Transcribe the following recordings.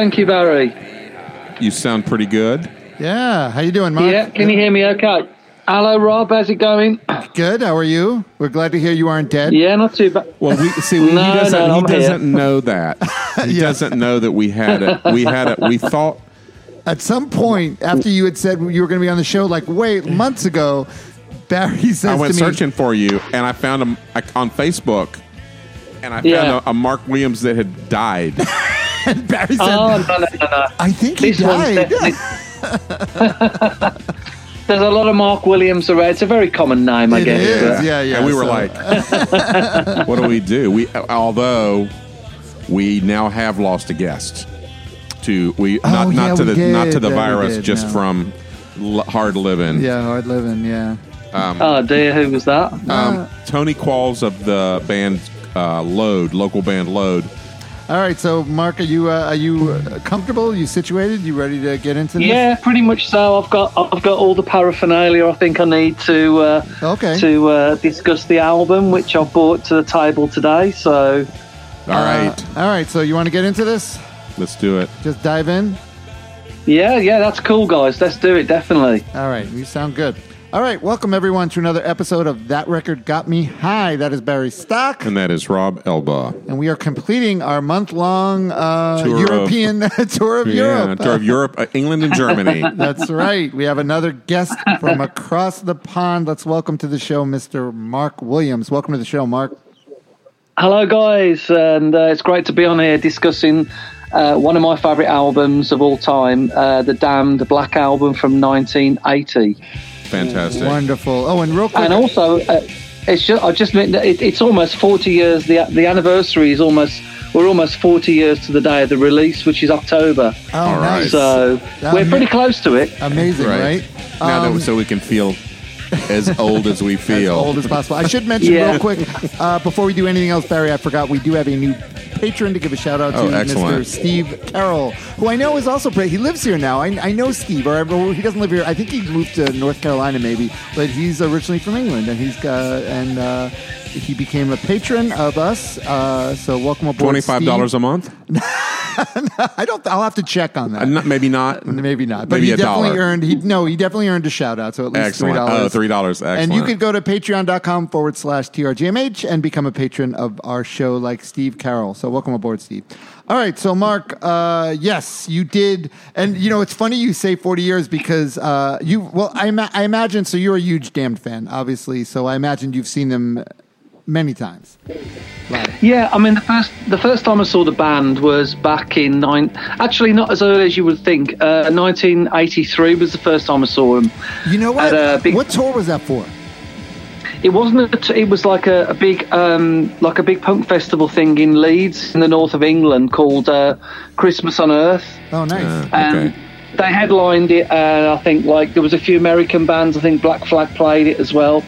thank you, Barry. You sound pretty good. Yeah. How you doing, Mark? Yeah, can you hear me okay? Hello, Rob. How's it going? Good. How are you? We're glad to hear you aren't dead. Yeah, not too bad. Well, we see he No, doesn't. no, he doesn't know that. He Yeah. doesn't know that we had it. We had it. We thought. At some point, after you had said you were going to be on the show, like wait, months ago, Barry says I went to me, searching for you, and I found him on Facebook, and I found Yeah. a, a Mark Williams that had died. Barry said, Oh, no, no, no, no. I think he This one's died. There's a lot of Mark Williams around. It's a very common name, I It guess. is. but- Yeah, yeah. and we were so- like, "What do we do?" We, although we now have lost a guest to we not Oh, yeah, not to we the not to the Yeah, virus, did, just yeah. from l- hard living. yeah, hard living. Yeah. Oh dear, who was that? Um, Tony Qualls of the band uh, Load, local band Load. All right. So, Mark, are you uh, are you uh, comfortable? you situated? You ready to get into this? Yeah, pretty much so. I've got I've got all the paraphernalia I think I need to uh, Okay. to uh, discuss the album, which I brought to the table today. So All right, Uh, all right. So, you want to get into this? let's do it. Just dive in. yeah, yeah, that's cool, guys. Let's do it. Definitely. All right, you sound good. All right, welcome everyone to another episode of That Record Got Me High. That is Barry Stock, And that is Rob Elba. and we are completing our month-long uh, Tour of- European tour of Yeah, Europe. tour of Europe, uh, England, and Germany. That's right. We have another guest from across the pond. Let's welcome to the show, Mr. Mark Williams. Welcome to the show, Mark. Hello, guys, and uh, it's great to be on here discussing uh, one of my favourite albums of all time, uh, the Damned Black Album from 1980. Fantastic. Wonderful. Oh, and real quick, And also, uh, it's just I just meant that it, it's almost 40 years. The the anniversary is almost we're almost 40 years to the day of the release, which is October. oh, all right. nice. So That we're ma- pretty close to it. Amazing, right? Now Um, that so we can feel as old as we as feel. old as possible. I should mention Yeah. real quick uh, before we do anything else, Barry. I forgot we do have a new patron to give a shout out to, Oh, Mr. Steve Carroll, who I know is also pretty. He lives here now. I, I know Steve, or he doesn't live here. I think he moved to North Carolina, maybe, but he's originally from England, and he's uh, and uh, he became a patron of us. Uh, so welcome aboard, Twenty-five dollars a month? I don't. I'll have to check on that. Uh, not- maybe not. Maybe not, but Maybe he a definitely dollar. earned. He no, he definitely earned a shout out. So at least Excellent. three dollars. Oh, three dollars. And you could go to patreon.com forward slash TRGMH and become a patron of our show like Steve Carroll. So welcome aboard, Steve. All right. So, Mark, uh, yes, you did. And, you know, it's funny you say 40 years because uh, you, well, I, ima- I imagine, so you're a huge Damned fan, obviously. So I imagine you've seen them many times. Live. Yeah, I mean the first the first time I saw the band was back in nine. Actually, not as early as you would think. Uh, 1983 was the first time I saw them. You know what? At a big- what tour was that for? It wasn't. A t- it was like a, a big, um, like a big punk festival thing in Leeds, in the north of England, called uh, Christmas on Earth. Oh, nice. Uh, And okay. they headlined it, and I think like there was a few American bands. I think Black Flag played it as well.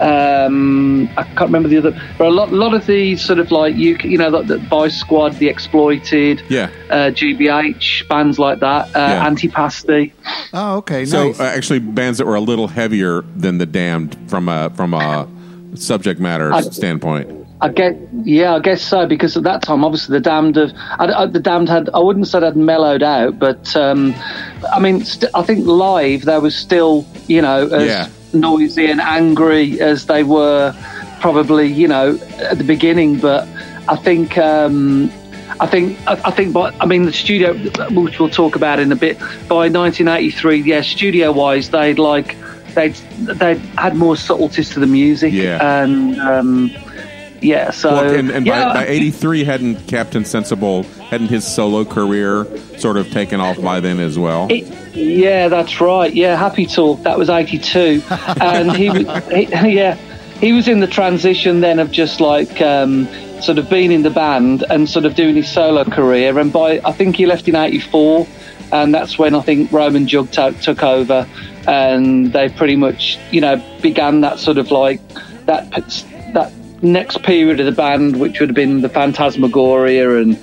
Um, I can't remember the other, but a lot, lot of the sort of like you, you know, like the Vice Squad, the Exploited, Yeah. uh, GBH bands like that, uh, Yeah. Antipasti. oh, okay. So nice. uh, actually, bands that were a little heavier than the Damned from a from a subject matter I- standpoint. I get, yeah, I guess so because at that time, obviously, the Damned have, I, I, the Damned had, I wouldn't say they'd mellowed out, but um, I mean, st- I think live there was still, you know, as Yeah. Noisy and angry as they were probably, you know, at the beginning. But I think, um, I think, I, think, but I mean, the studio, which we'll talk about in a bit, by 1983, yeah, studio wise, they'd like, they'd, they'd had more subtleties to the music, Yeah. and. Um, yeah, so Well, and, and yeah, by, by '83, hadn't Captain Sensible hadn't his solo career sort of taken off by then as well? it- yeah, that's right. Yeah, Happy Talk. That was '82, and he, was- he, yeah, he was in the transition then of just like um, sort of being in the band and sort of doing his solo career. And by I think he left in '84, and that's when I think Roman Jugg to- took over, and they pretty much you know began that sort of like that that next period of the band, which would have been the Phantasmagoria and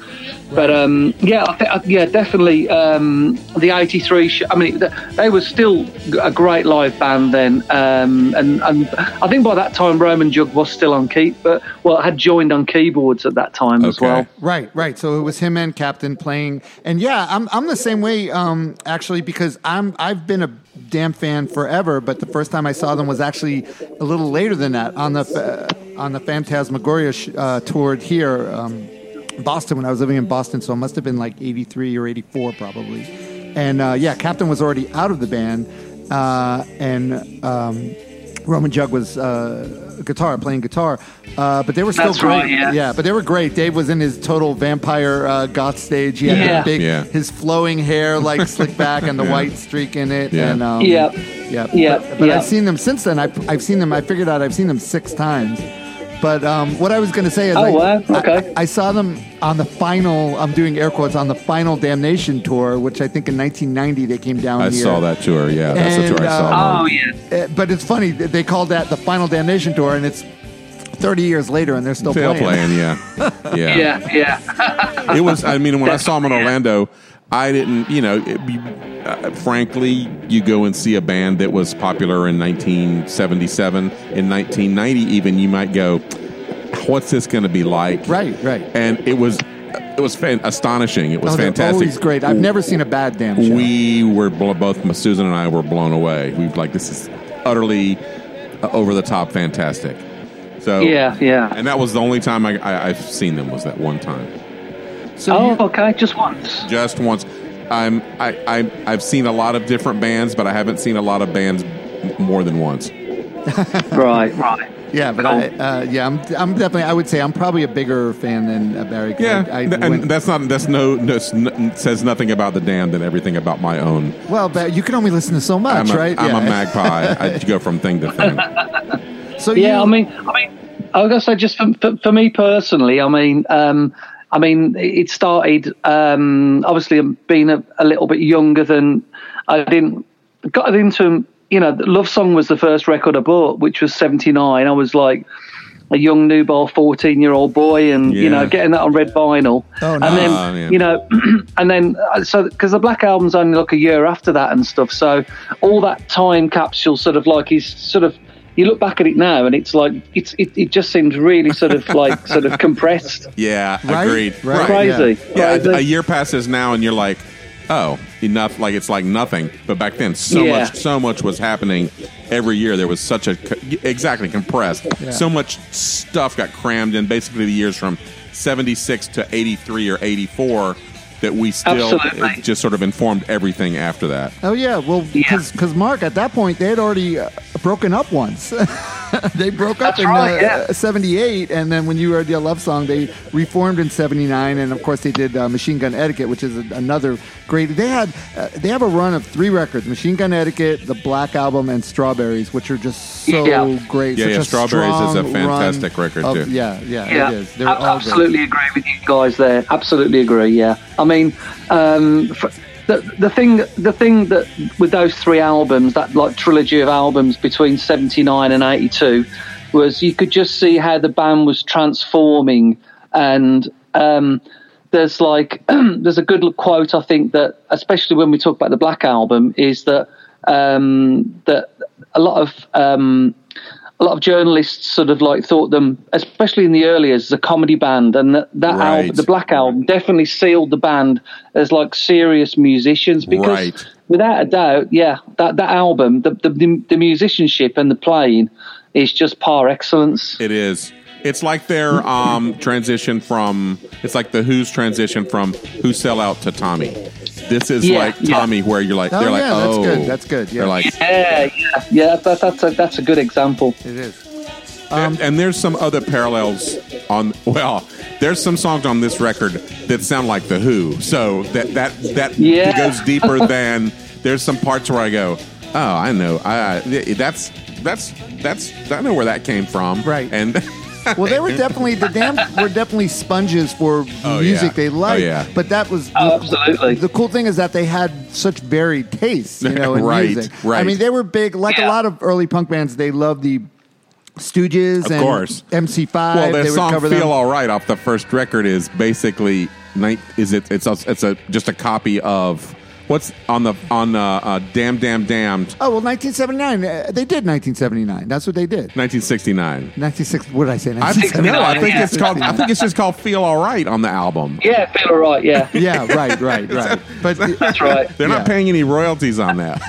But um, yeah, I th- yeah, definitely um, the '83. Sh- I mean, th- they were still a great live band then, um, and and I think by that time Roman Jugg was still on key, but well, had joined on keyboards at that time as well. Right, right. So it was him and Captain playing, and yeah, I'm I'm the same way. Um, actually, because I'm I've been a damn fan forever, but the first time I saw them was actually a little later than that on the fa- on the Phantasmagoria sh- uh, tour here, um, Boston when I was living in Boston. So it must have been like '83 or '84 probably. And uh, yeah, Captain was already out of the band, uh, and. Um, Roman Jugg was uh, guitar, playing guitar, uh, but they were still That's great. right, yeah. but they were great. Dave was in his total vampire uh, goth stage. He had Yeah. big, Yeah. his flowing hair like slick back and the Yeah. white streak in it. Yeah. And, um, Yeah. yeah, Yeah. But, but Yeah. I've seen them since then. I've, I've seen them. I figured out I've seen them six times. But um, what I was going to say is, Oh, I, wow. Okay. I, I saw them on the final. I'm doing air quotes on the final Damnation tour, which I think in 1990 they came down I here. saw that tour. Yeah, that's the tour I saw. Oh yeah, Uh, but it's funny they called that the final Damnation tour, and it's 30 years later, and they're still Still playing. playing, yeah, yeah. yeah, yeah. It was. I mean, when I saw them in Orlando, I didn't. You know, it, be- uh, frankly, you go and see a band that was popular in 1977, in 1990, even you might go, "What's this going to be like?" Right, right. And it was, it was fan- astonishing. It was Oh, they're fantastic. Always great. I've never seen a bad damn show. We were bl- both Susan and I were blown away. We were like this is utterly uh, over the top, fantastic. So Yeah, yeah. and that was the only time I, I, I've seen them was that one time, so Oh, you, okay, just once. just once. I'm I, I I've seen a lot of different bands, but I haven't seen a lot of bands more than once. right, right. yeah, but I, uh, yeah, I'm, I'm definitely. I would say I'm probably a bigger fan than uh, Barry. 'cause Yeah, I, I and went- that's not that's no, no says nothing about the damned and everything about my own. well, but you can only listen to so much, I'm a, right? I'm yeah. a magpie. I go from thing to thing. So Yeah, you, I mean, I mean, I was gonna say just for, for, for me personally, I mean, um, I mean, it started um, obviously being a, a little bit younger than I didn't got into. You know, Love Song was the first record I bought, which was '79. I was like a young newborn 14 year old boy, and you know, getting that on red vinyl, Oh, and then Oh, man. you know, and then uh, so because the Black Album's only like a year after that and stuff, so all that time capsule sort of like is sort of. You look back at it now, and it's like it's it, it just seems really sort of like sort of compressed, Yeah, Right? agreed. Right. crazy, Yeah, crazy. a, a year passes now, and you're like, oh, enough. Like it's like nothing. But back then, so Yeah. much, so much was happening every year. There was such a exactly compressed. Yeah. So much stuff got crammed in. Basically, the years from '76 to '83 or '84 that we still Absolutely. it just sort of informed everything after that. Oh yeah, well, Yeah. because Mark at that point they had already uh, broken up once. they broke up That's in right, uh, yeah. '78, and then when you heard your love song, they reformed in '79, and of course they did uh, Machine Gun Etiquette, which is a, another great. They had uh, they have a run of three records: Machine Gun Etiquette, the Black Album, and Strawberries, which are just so Yeah. great. Yeah, yeah, Strawberries is a fantastic record, of- too. Yeah, yeah, Yeah, it is. They're ab- all great. absolutely agree with you guys there. Absolutely agree. Yeah, I mean, um, f the the thing the thing that with those three albums, that like trilogy of albums between seventy nine and eighty two, was you could just see how the band was transforming, and um, there's like there's a good quote I think that especially when we talk about the Black album is that um, that a lot of um, a lot of journalists sort of like thought them, especially in the early years, as a comedy band, and that, that Right. album, the Black Album, definitely sealed the band as like serious musicians because, Right. without a doubt, yeah, that that album, the the, the musicianship and the playing is just par excellence. It is. It's like their um, transition from. It's like the Who's transition from Who Sell Out to Tommy. This is Yeah, like yeah. Tommy, where you're like, Oh, they're like, yeah, that's oh, good, that's good, yeah. They're like, Yeah, yeah, yeah. That, that's a that's a good example. It is. and, um, and there's some other parallels on. Well, there's some songs on this record that sound like the Who. So that that that Yeah. goes deeper than. There's some parts where I go, oh, I know, I that's that's that's I know where that came from, Right. And Well, they were definitely the damn were definitely sponges for Oh, music yeah. they oh, liked. Oh, yeah. But that was Oh, absolutely. The cool thing is that they had such varied tastes, you know, in Right, music. I mean, they were big, like a lot of early punk bands. They loved the Stooges Of and course. MC5. Well, they their would song cover "Feel them. All Right" off the first record is basically night. Is it? It's a, it's a just a copy of what's on the on uh, uh, Damn Damn Damned Oh well, 1979. Uh, they did 1979. That's what they did. 1969. 96. What did I say? I think no. I think yeah. it's called. I think it's just called Feel All Right on the album. Yeah, feel all right. Yeah, Yeah, right, right, right. But that's right. They're Yeah. not paying any royalties on that.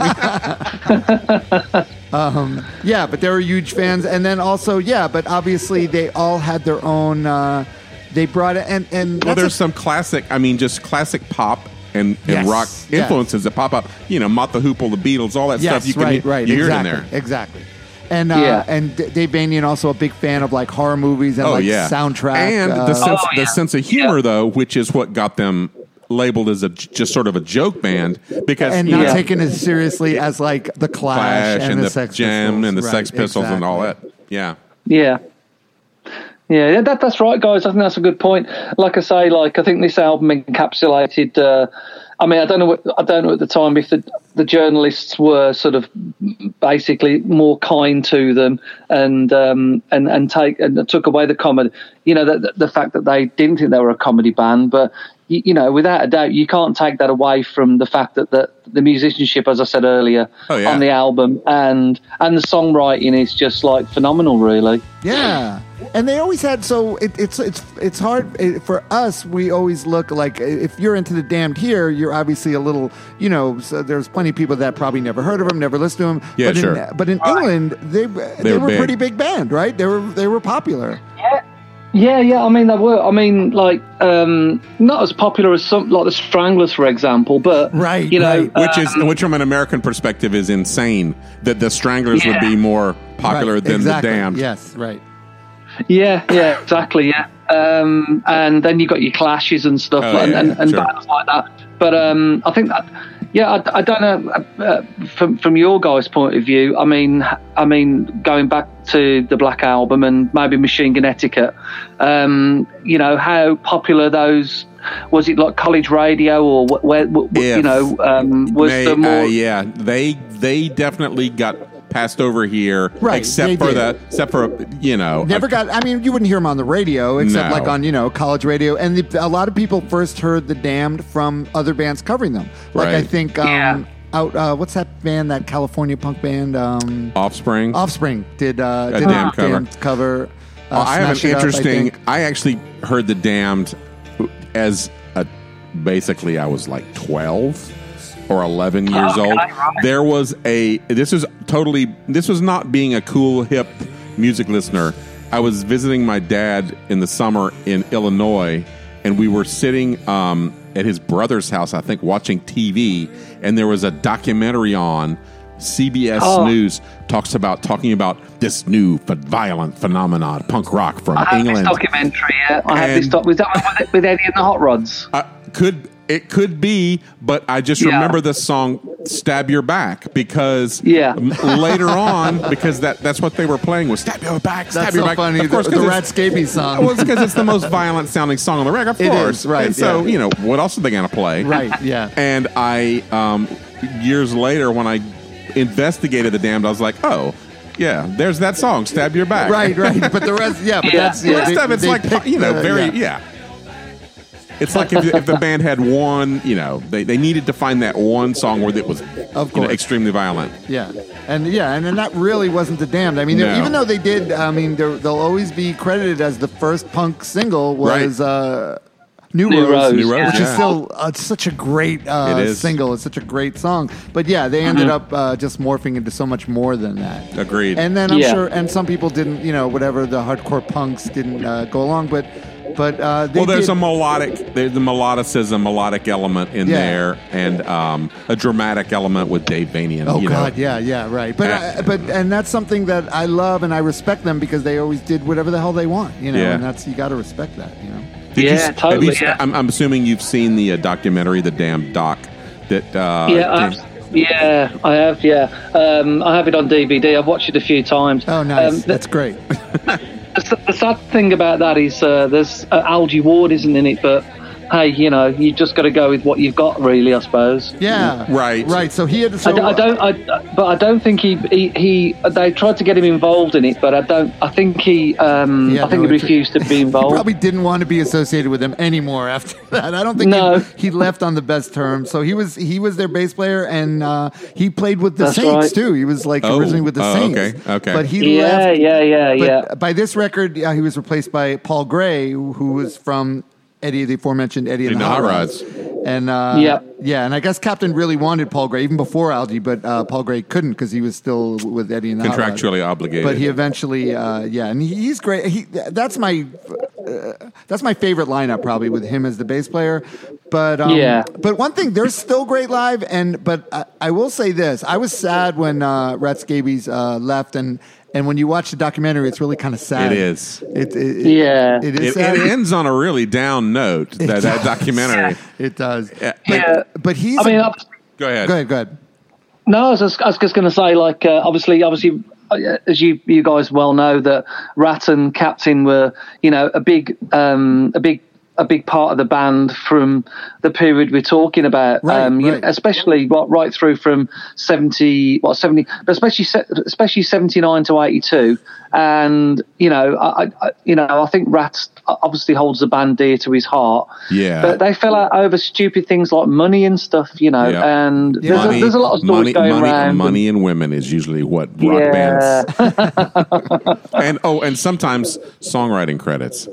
yeah, but they were huge fans, and then also yeah, but obviously they all had their own. Uh, they brought it, and and well, there's a- some classic. I mean, just classic pop and, and Yes, rock yeah. influences that pop up. You know, Mott the Hoople, the Beatles, all that yes, stuff. You can right, right, you hear exactly, it in there. exactly. And uh, Yeah. and Dave Vanian also a big fan of like horror movies and Oh like yeah, soundtrack and uh, the sense Oh, the sense of humor Yeah. though, which is what got them labeled as a just sort of a joke band because and not know, taken as seriously as like the Clash, Clash and, and, the, the, Sex Gem Pistols. and the Right, Sex Pistols and all that. Yeah. Yeah. Yeah, that, that's right, guys. I think that's a good point. Like I say, like I think this album encapsulated. Uh, I mean, I don't know. What, I don't know at the time if the the journalists were sort of basically more kind to them and um, and and take and took away the comedy. You know, the, the fact that they didn't think they were a comedy band, but you, you know, without a doubt, you can't take that away from the fact that the, the musicianship, as I said earlier, Oh, yeah. on the album and and the songwriting is just like phenomenal, really. Yeah, and they always had so it, it's it's it's hard it, for us. We always look like if you're into the Damned here, you're obviously a little you know. So there's plenty of people that probably never heard of them, never listened to them. Yeah, but sure. In, but in England, they they, were were a pretty big band, right? They were they were popular. Yeah, yeah. Yeah. I mean, they were. I mean, like, um, not as popular as some, like the Stranglers, for example. But Right, you know, right. Which is which from an American perspective is insane that the Stranglers would be more popular Right, than exactly. the Damned. Yes, right. yeah, yeah, exactly, yeah. Um, and then you got your clashes and stuff, Oh, and, yeah, and, and sure. bands like that. But um, I think that, yeah, I, I don't know. Uh, uh, from from your guys' point of view, I mean, I mean, going back to the Black Album and maybe Machine Gun Etiquette, um, you know, how popular those was it like college radio or wh- where, wh- wh- If you know, um, was the more uh, yeah, they they definitely got passed over here, Right, Except for did. the except for you know Never a- got. I mean, you wouldn't hear them on the radio except No. like on you know college radio, and the, a lot of people first heard the Damned from other bands covering them. Like I think um, Yeah. out. Uh, what's that band? That California punk band. Um, Offspring. Offspring did uh, A did Damned cover. Damned cover. Uh, Oh, I have an It Up, I interesting. I, actually heard the Damned as a basically I was like twelve or eleven years Okay, old. right. There was a. This is totally. This was not being a cool hip music listener. I was visiting my dad in the summer in Illinois, and we were sitting um, at his brother's house. I think watching TV, and there was a documentary on. CBS Oh. News talks about talking about this new violent phenomenon, punk rock from I have England. this documentary. Yeah, I have this. Doc- was that with, with Eddie and the Hot Rods? Uh, could it could be, but I just Yeah. remember the song "Stab Your Back" because Yeah. later on, because that that's what they were playing was "Stab Your Back." Stab That's your so back. funny. Of course, the, the 'cause Rat it's- song. Well, it's because it's the most violent sounding song on the record, of It course. is, right, And so yeah. you know what else are they going to play? right. Yeah. And I, um, years later, when I investigated the Damned, I was like, oh, yeah, there's that song, "Stab Your Back." right. Right. But the rest. Yeah. But Yeah. that's The yeah. rest they- of it's like you know the- very yeah. It's like if, if the band had one, you know, they, they needed to find that one song where it was, Of you know, course. extremely violent. Yeah, and yeah, and, and that really wasn't the damned. I mean, No. even though they did, I mean, they're- they'll always be credited as the first punk single was uh, New, New Rose, Rose, New Rose, which is still uh, it's such a great uh, It is. single. It's such a great song. But yeah, they ended up uh, just morphing into so much more than that. Agreed. And then I'm Yeah. sure, and some people didn't, you know, whatever the hardcore punks didn't uh, go along, but but uh, they well, there's did, a melodic, there's the melodicism, melodic element in Yeah. there, and um, a dramatic element with Dave Vanian. Oh you God, know. yeah, yeah, right. But Yeah. uh, but and that's something that I love and I respect them because they always did whatever the hell they want, you know. Yeah. And that's you got to respect that, you know. Did Yeah, s- have totally, you yeah. I'm, I'm assuming you've seen the uh, documentary, the damn doc. That uh, yeah, I've- yeah, I have. Yeah, um, I have it on DVD. I've watched it a few times. Oh, nice. Um, the, that's great. the, the sad thing about that is uh, there's uh, Algie Ward isn't in it, but hey, you know, you just got to go with what you've got, really. I suppose. Yeah, Right. right. So he had. So, I don't, I, but I don't think he, he, he. They tried to get him involved in it, but I don't. I think he, um, Yeah, I think no, he it- refused to be He involved. probably didn't want to be associated with them anymore after that. I don't think No. he, he left on the best terms. So he was he was their bass player, and uh, he played with the That's Saints right. too. He was like Oh. originally with the Oh, Saints. okay, okay. But he yeah, left. yeah, yeah, But yeah. by this record, yeah, he was replaced by Paul Gray, who was from Eddie, the aforementioned Eddie and In the the Hot Hot Rods. And uh, Yeah. yeah, and I guess Captain really wanted Paul Gray even before Algie, but uh, Paul Gray couldn't because he was still with Eddie and the Hot Rods. Contractually obligated. But he eventually, uh, yeah, and he, he's great. He, that's my uh, that's my favorite lineup probably with him as the bass player. But um, Yeah. but one thing, they're still great live. And but I, I will say this: I was sad when uh, Rat Scabies uh, left, and and when you watch the documentary, it's really kind of sad. It is. It, it, it- Yeah. It is It, sad. it ends on a really down note. That, that documentary. It does. Yeah. But, Yeah. but he's. I mean, I- Go ahead. go ahead. Go ahead. No, I was just, I was just going to say, like, uh, obviously, obviously, uh, as you you guys well know, that Rat and Captain were, you know, a big, um, a big. A big part of the band from the period we're talking about, Right, um, you right. know, especially what right through from seventy, what seventy, but especially se- especially seventy nine to eighty two, and you know, I, I, you know, I think Rat obviously holds the band dear to his heart. Yeah. but they fell out over stupid things like money and stuff, you know, Yeah. and Yeah. there's, a, there's a lot of stories money, going money, around. money and women is usually what rock Yeah. bands. And oh, and sometimes songwriting credits.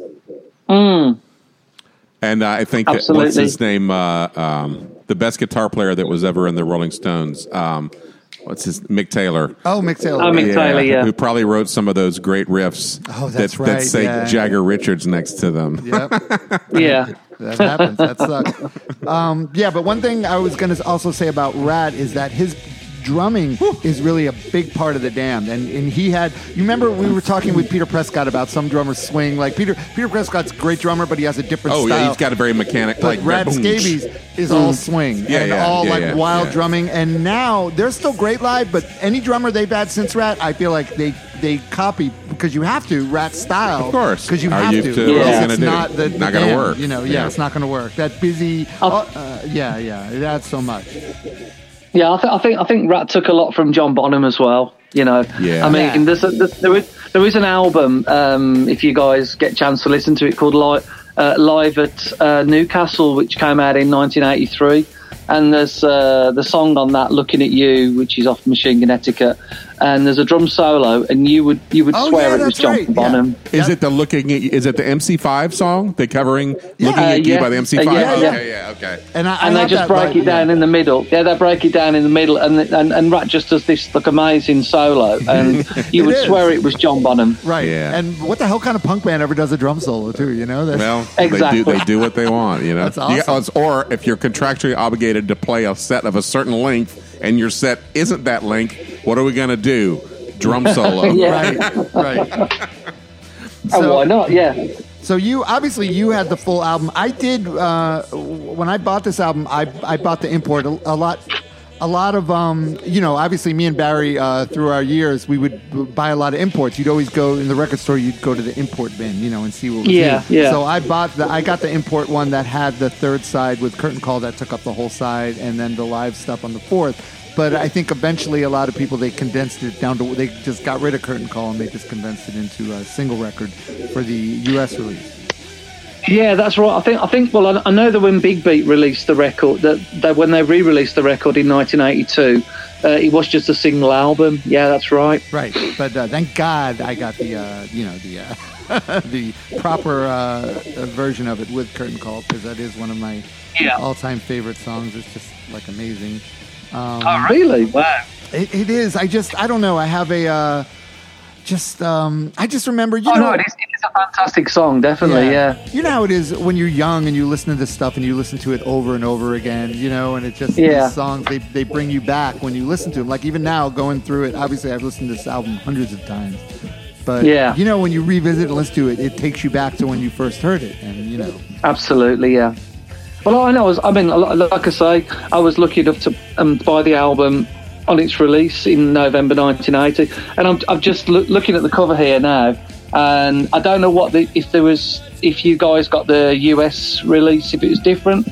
And uh, I think that- what's. His name? Uh, um, the best guitar player that was ever in the Rolling Stones. Um, what's his Mick Taylor? Oh, Mick Taylor. Oh, Mick Taylor, yeah. Who probably wrote some of those great riffs Oh, that's that, right, that say yeah. Jagger Richards next to them. Yep. yeah. That happens. That sucks. Um, yeah, but one thing I was going to also say about Rat is that his drumming is really a big part of the Damned, and and he had. You remember we were talking with Peter Prescott about some drummers swing like Peter. Peter Prescott's a great drummer, but he has a different Oh style. yeah, he's got a very mechanic But like Rat boom, Scabies is all swing Yeah, and yeah, all yeah, like yeah, wild yeah. drumming. And now they're still great live, but any drummer they've had since Rat, I feel like they they copy because you have to Rat style, Of course. because you Are have you to. to- or what else are you it's gonna not the, Not gonna Damned, work. You know, yeah, Yeah. it's not going to work. That busy, Oh. uh, yeah, yeah, it adds so much. Yeah, I, th- I think I think Rat took a lot from John Bonham as well. You know, Yeah. I mean, Yeah. there's a, there's, there is there is an album um, if you guys get a chance to listen to it called Live, uh, Live at uh, Newcastle, which came out in 1983, and there's uh, the song on that "Looking at You," which is off Machine Gun Etiquette, and there's a drum solo, and you would you would Oh, swear yeah, it was John right, yeah. Bonham. Is Yep. it the looking at is it the MC5 song? They're covering Yeah. looking Uh, at you by the MC5. Uh, yeah, okay, yeah. yeah, okay. And I, I and they just that break live, it down yeah. in the middle. Yeah, they break it down in the middle, and and, and Rat just does this like amazing solo, and you would is. swear it was John Bonham. Right. Yeah. And what the hell kind of punk band ever does a drum solo too? You know, that's, Well, Exactly. they do they do what they want, you know. That's awesome. You- or if you're contractually obligated to play a set of a certain length and your set isn't that length, what are we going to do? Drum solo. Yeah. right, right. oh, why not? Yeah. So you obviously you had the full album. I did uh, when I bought this album. I I bought the import a, a lot. A lot of um, you know, obviously me and Barry uh, through our years, we would buy a lot of imports. You'd always go in the record store. You'd go to the import bin, you know, and see what was Yeah, new. yeah. So I bought the I got the import one that had the third side with curtain call that took up the whole side, and then the live stuff on the fourth. But I think eventually a lot of people they condensed it down to they just got rid of curtain call and they just condensed it into a single record for the U.S. release. Yeah, that's right. I think I think. Well, I, I know that when Big Beat released the record, that, that when they re-released the record in 1982, uh, it was just a single album. Yeah, that's right. Right, but uh, thank God I got the uh, you know the uh, the proper uh, version of it with Curtain Call because that is one of my Yeah. all-time favorite songs. It's just like amazing. Oh, really? Wow. It, it is. I just I don't know. I have a uh, just um, I just remember you Oh know. no, it is, it is a fantastic song. Definitely. Yeah. You know how it is when you're young and you listen to this stuff and you listen to it over and over again, you know, and it just Yeah. these songs they, they bring you back when you listen to them. Like even now going through it, obviously I've listened to this album hundreds of times. But Yeah. you know when you revisit and listen to it, it takes you back to when you first heard it and you know. Absolutely. Yeah. Well, I know. I, was, I mean, like I say, I was lucky enough to um, buy the album on its release in November 1980, and I'm, I'm just loo- looking at the cover here now, and I don't know what the if there was if you guys got the US release if it was different.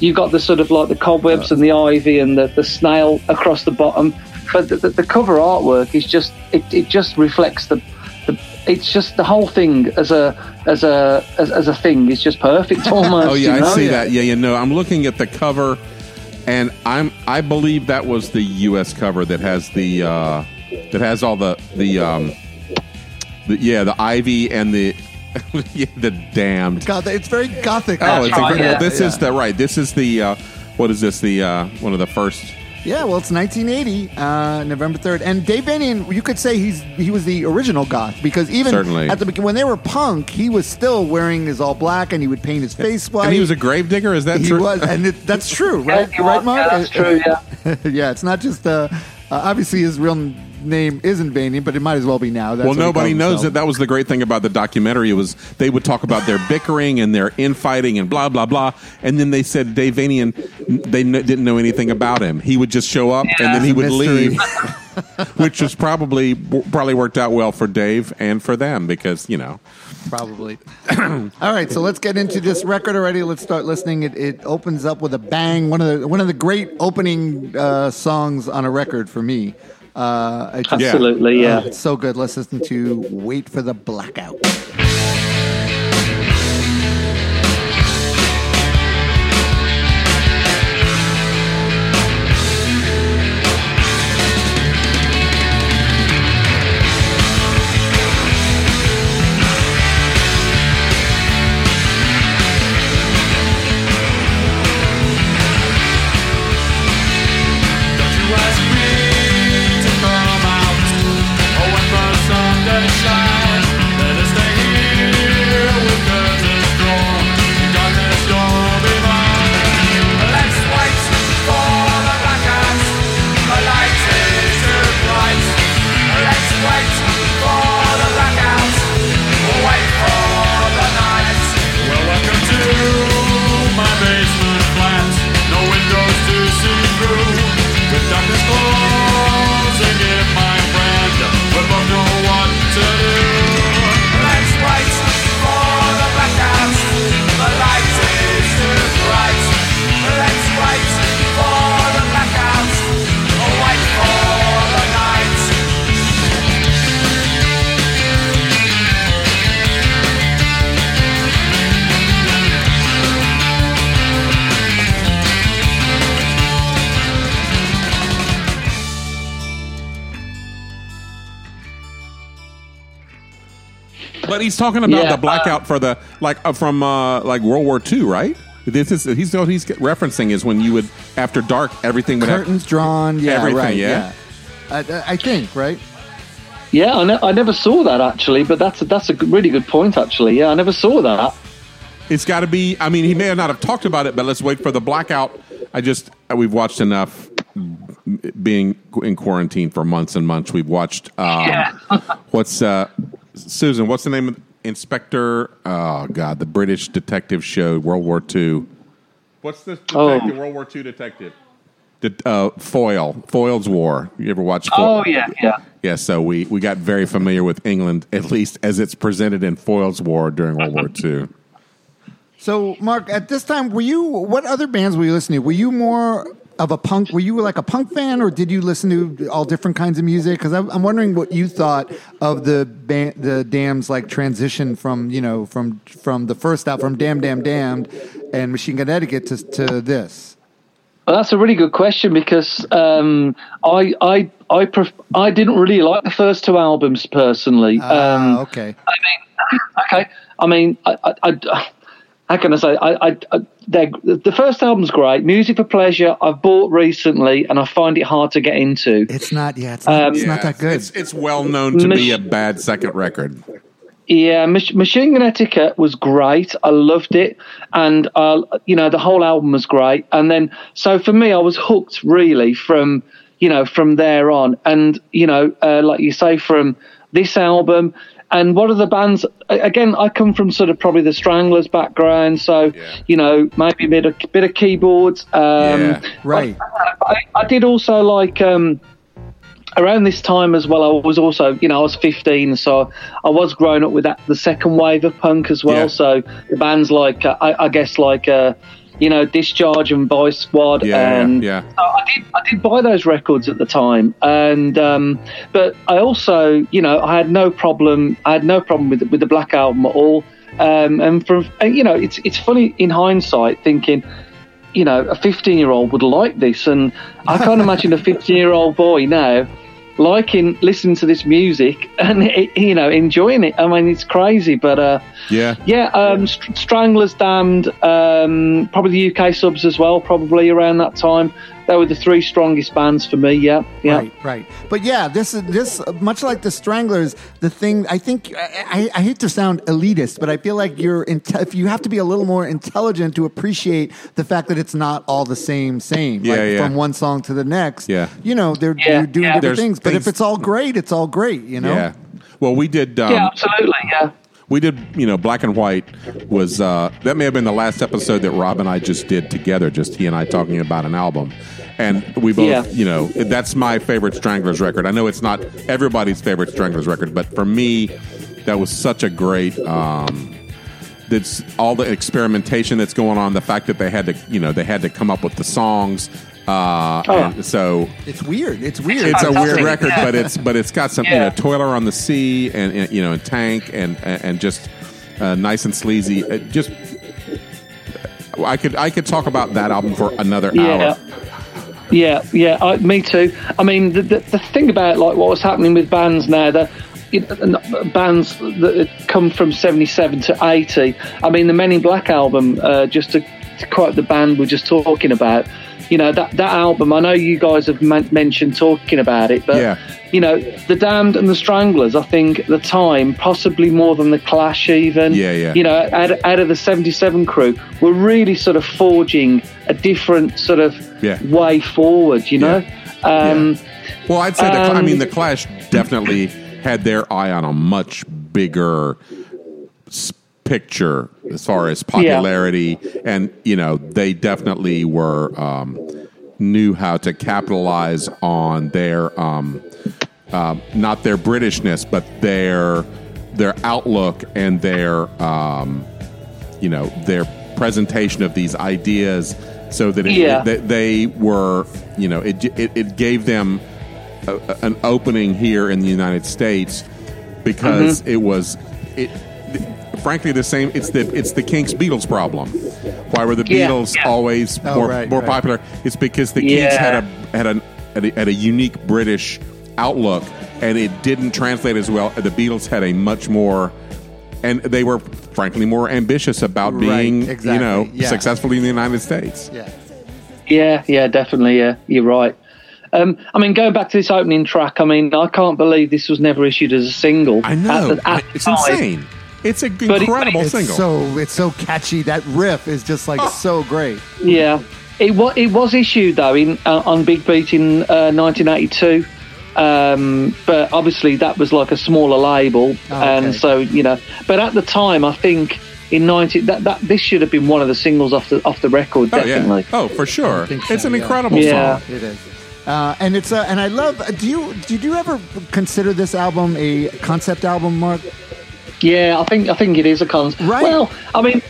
You got the sort of like the cobwebs and the ivy and the, the snail across the bottom, but the, the, the cover artwork is just it, it just reflects the, the it's just the whole thing as a as a as, as a thing is just perfect almost. Oh yeah, you know? I see that. Yeah, you know, I'm looking at the cover, and I'm I believe that was the U.S. cover that has the uh, that has all the the um, the, yeah the ivy and the yeah, the damned. God, it's very gothic. Oh, it's a, right, great- yeah. this is the right. This is the uh, what is this? The uh, one of the first. Yeah, well, it's 1980, uh, November 3rd, and Dave Vanian, you could say he's he was the original goth because even Certainly. at the beginning when they were punk, he was still wearing his all black and he would paint his face white. And he was a gravedigger. Is that He true? was, and it, that's true, right? he right. Mark? Yeah, that's true. Yeah. yeah, it's not just uh, uh, obviously his real name isn't Vanian, but it might as well be now. That's well, nobody knows himself. that. That was the great thing about the documentary was they would talk about their bickering and their infighting and blah blah blah, and then they said Dave Vanian, they kn- didn't know anything about him. He would just show up and then he would Mystery. leave, which was probably probably worked out well for Dave and for them because you know Probably. All right, so let's get into this record already. Let's start listening. It, it opens up with a bang. One of the one of the great opening uh, songs on a record for me. Uh, I just- Absolutely, yeah. Oh, it's so good. Let's listen to "Wait for the Blackout." He's talking about Yeah, the blackout for the like uh, from uh, like World War II, right? This is he's what he's referencing is when you would after dark everything would have, Curtains drawn. Yeah, Everything, right. yeah? I, I think right. Yeah, I, ne- I never saw that actually, but that's a, that's a really good point actually. Yeah, I never saw that. It's got to be. I mean, he may not have talked about it, but let's wait for the blackout. I just we've watched enough. Being in quarantine for months and months, we've watched. Um, Yeah. what's uh, Susan? What's the name of Inspector? Oh God, the British detective show, World War II. What's the detective? Oh. World War II detective. The uh, Foyle, Foyle's War. You ever watch? Foyle? Oh yeah, yeah. Yeah, so we, we got very familiar with England, at least as it's presented in Foyle's War during World War II. So, Mark, at this time, were you? What other bands were you listening to? Were you more of a punk? Were you like a punk fan, or did you listen to all different kinds of music? Because I'm, I'm wondering what you thought of the band, the Damn's like transition from you know from from the first out from Damn Damn Damned and Machine Gun Etiquette to, to this. Well, that's a really good question because um, I I I pref- I didn't really like the first two albums personally. Ah, um, okay. I mean, okay. I mean, I, I, how can I say? I, I, I the first album's great. Music for Pleasure. I've bought recently, and I find it hard to get into. It's not. Yeah, it's not, Um, it's not that good. It's, it's well known to be a bad second record. Yeah, Mach- Machine Gun Etiquette was great. I loved it, and uh, you know the whole album was great. And then, so for me, I was hooked really from you know from there on. And you know, uh, like you say, from this album. And what are the bands? Again, I come from sort of probably the Stranglers background, so Yeah. you know maybe a bit of bit of keyboards. Um, Yeah. Right. I, I did also like um, around this time as well, I was also, you know, I was 15, so I was growing up with that the second wave of punk as well. Yeah. So the bands like, uh, I, I guess, like, uh, you know, Discharge and Vice Squad, Yeah, and yeah. so I did, I did buy those records at the time, and um, but I also, you know, I had no problem, I had no problem with with the Black Album at all, um, and from, you know, it's it's funny in hindsight thinking you know, a 15 year old would like this. And I can't imagine a 15 year old boy now liking listening to this music and, you know, enjoying it. I mean, it's crazy. But uh, Yeah. yeah, um, Str- Stranglers, Damned, um, probably the UK subs as well, probably around that time. They were the three strongest bands for me. Yeah. Yeah. Right, right. But yeah, this is this much like the Stranglers. The thing I think I, I, I hate to sound elitist, but I feel like you're inte- if you have to be a little more intelligent to appreciate the fact that it's not all the same same. Yeah, like yeah. From one song to the next. Yeah. You know, they're Yeah, you're doing yeah. different There's things. But if it's all great, it's all great. You know. Yeah. Well, we did. Um, Yeah, absolutely. Yeah. We did you know black and white was uh, that may have been the last episode that rob and i just did together just he and i talking about an album and we both Yeah. you know that's my favorite stranglers record i know it's not everybody's favorite stranglers record but for me that was such a great um, that's all the experimentation that's going on the fact that they had to you know they had to come up with the songs uh, Oh. and so It's weird. It's weird. it's a weird record, Yeah. but it's but it's got some you know Toiler on the Sea and, and you know and Tank and and and just uh, nice and sleazy. It just I could I could talk about that album for another Yeah. hour. Yeah, yeah, I, me too. I mean, the, the, the thing about like what was happening with bands now, that you know, bands that come from '77 to '80. I mean, the Men in Black album, uh, just to, to quote the band we're just talking about. You know that that album. I know you guys have men- mentioned talking about it, but Yeah. you know the Damned and the Stranglers. I think at the time, possibly more than the Clash, even. Yeah, yeah. You know, out, out of the '77 crew, were really sort of forging a different sort of Yeah. way forward, you know? Um, Well, I'd say the I Um, mean the Clash definitely had their eye on a much bigger picture as far as popularity, and you know they definitely were um, knew how to capitalize on their um, uh, not their Britishness, but their their outlook and their um, you know their presentation of these ideas, so that it, Yeah. that they were you know it it, it gave them a- an opening here in the United States because Mm-hmm. it was it. Frankly, the same. It's the it's the Kinks Beatles problem. Why were the Yeah, Beatles yeah. always Oh, more right, more right. popular? It's because the Kinks had a had a had a, had a unique British outlook, and it didn't translate as well. The Beatles had a much more, and they were frankly more ambitious about Right, being, exactly, you know, yeah. successful in the United States. Yeah. yeah, yeah, definitely. Yeah, you're right. Um, I mean, going back to this opening track, I mean, I can't believe this was never issued as a single. I know At the- at it's time. insane. It's an But it- incredible it's It's single. so it's so catchy. That riff is just like so great. Yeah, it was it was issued though in uh, on Big Beat in uh, 1982, um, but obviously that was like a smaller label, Oh, and okay. so you know. But at the time, I think in 90 that, that this should have been one of the singles off the off the record, oh definitely. yeah. Oh, for sure. so, It's an yeah. incredible Yeah. song. It is. Uh, and it's uh, and I love. Do you did you ever consider this album a concept album, Mark? Yeah, I think I think it is a con. Right. Well, I mean,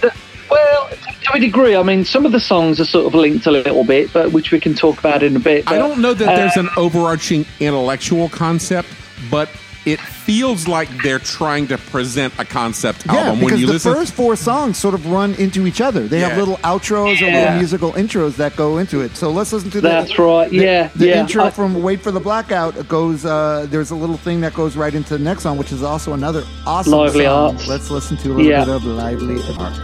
well, to a degree. I mean, some of the songs are sort of linked a little bit, but which we can talk about in a bit. I don't know that uh, there's an overarching intellectual concept, but it feels like they're trying to present a concept Yeah, album because when you listen to the first four songs sort of run into each other. They have little outros or little musical intros that go into it. So let's listen to that. That's right, the- yeah, The yeah. intro I- from "Wait for the Blackout" goes. Uh, there's a little thing that goes right into the next song, which is also another awesome Lively song. Arts. Let's listen to a little Yeah. bit of "Lively Arts."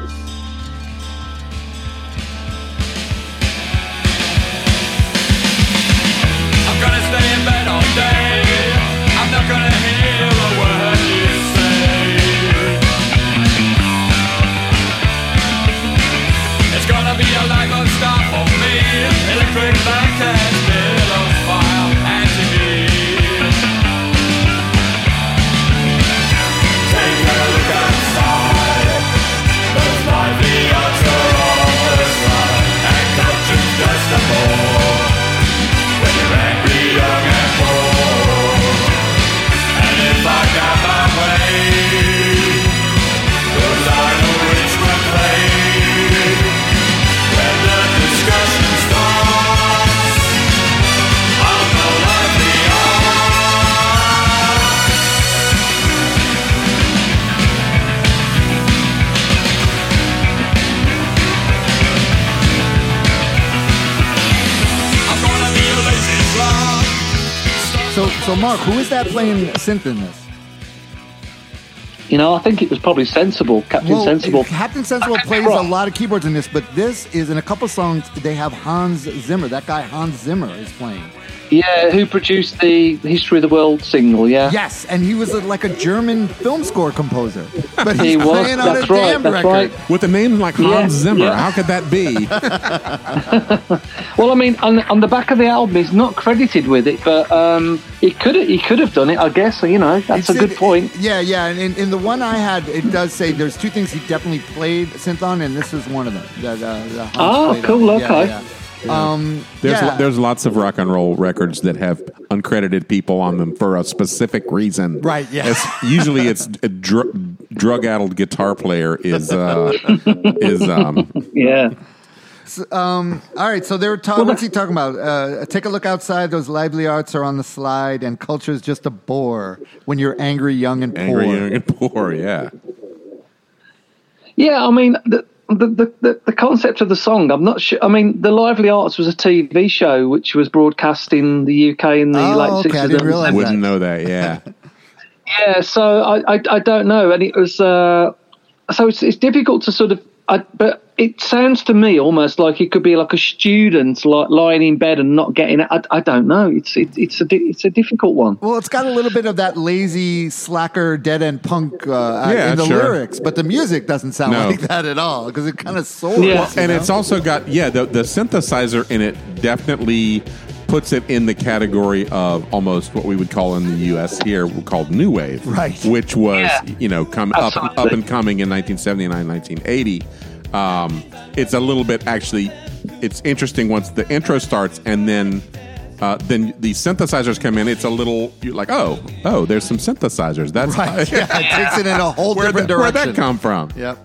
So, Mark, who is that playing synth in this? You know, I think it was probably sensible, Captain Sensible. Captain Sensible plays a lot of keyboards in this, but this is in a couple songs. They have Hans Zimmer. That guy Hans Zimmer is playing. Yeah, who produced the History of the World single? Yeah, Yes, and he was a, like a German film score composer, but he's he was. playing on a That's right. damn That's record. right. With a name like Hans Yeah, Zimmer, yeah. how could that be? Well, I mean, on, on the back of the album, he's not credited with it, but um, he could he could have done it, I guess. You know, that's It a good said- point. Yeah, yeah. And in, in the one I had, it does say there's two things he definitely played synth on, and this is one of them. That, uh, that Hans Oh, cool, on. Yeah, okay. Yeah. Um, There's yeah. there's lots of rock and roll records that have uncredited people on them for a specific reason. Right, yeah. It's, usually it's a dr- drug-addled guitar player is uh, is um, Yeah. Um. all right, so they were talking. what's he talking about? Uh, take a look outside. Those lively arts are on the slide, and culture is just a bore when you're angry, young, and angry poor. young and poor. Yeah. Yeah, I mean, the, the, the, the, the concept of the song, I'm not sure. I mean, The Lively Arts was a TV show which was broadcast in the UK in the Oh, late okay, 60s. I didn't and realize 70s. Wouldn't know that. Yeah. Yeah, so I, I, I don't know. And it was, uh, so it's, it's difficult to sort of, I, but it sounds to me almost like it could be like a student like lying in bed and not getting it. I, I don't know. It's, it, it's a, it's a difficult one. Well, it's got a little bit of that lazy, slacker, dead end punk uh, Yeah, in the sure. lyrics, but the music doesn't sound No. like that at all because it kind of soars. Yeah. you and know? it's also got yeah the, the synthesizer in it definitely puts it in the category of almost what we would call in the U.S. here called new wave, Right. Which was Yeah. you know come up Absolutely. up and coming in 1979, 1980. Um, it's a little bit actually. It's interesting once the intro starts and then. Uh, then the synthesizers come in. It's a little you're like, oh, oh, there's some synthesizers. That's right. Yeah, it takes it in a whole where different the- where'd direction. that come from? Yep.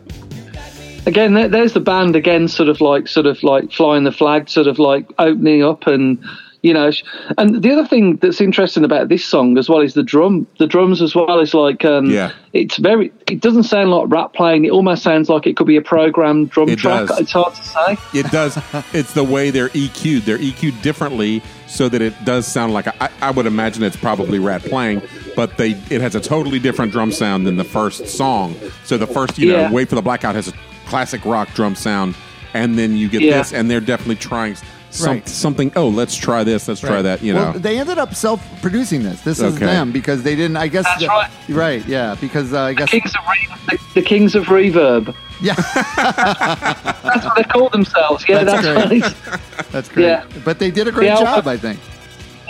again there's the band again sort of like sort of like flying the flag sort of like opening up and you know and the other thing that's interesting about this song as well is the drum the drums as well is like um Yeah. it's very it doesn't sound like Rat playing it almost sounds like it could be a programmed drum It track does. it's hard to say It does. it's the way they're EQ'd. They're EQ'd differently so that it does sound like I, I would imagine it's probably Rat playing, but they it has a totally different drum sound than the first song. So the first, you Yeah. know, Wait for the Blackout has a classic rock drum sound, and then you get Yeah. this, and they're definitely trying some, Right. something. Oh, let's try this. Let's try that. You know. Well, they ended up self-producing this. This is them because they didn't. I guess. That's right. Right. Yeah. Because uh, I guess. Kings of Re- the, the Kings of Reverb Yeah. that's what they call themselves yeah That's that's, great. right That's great. Yeah. But they did a great The album- job, I think.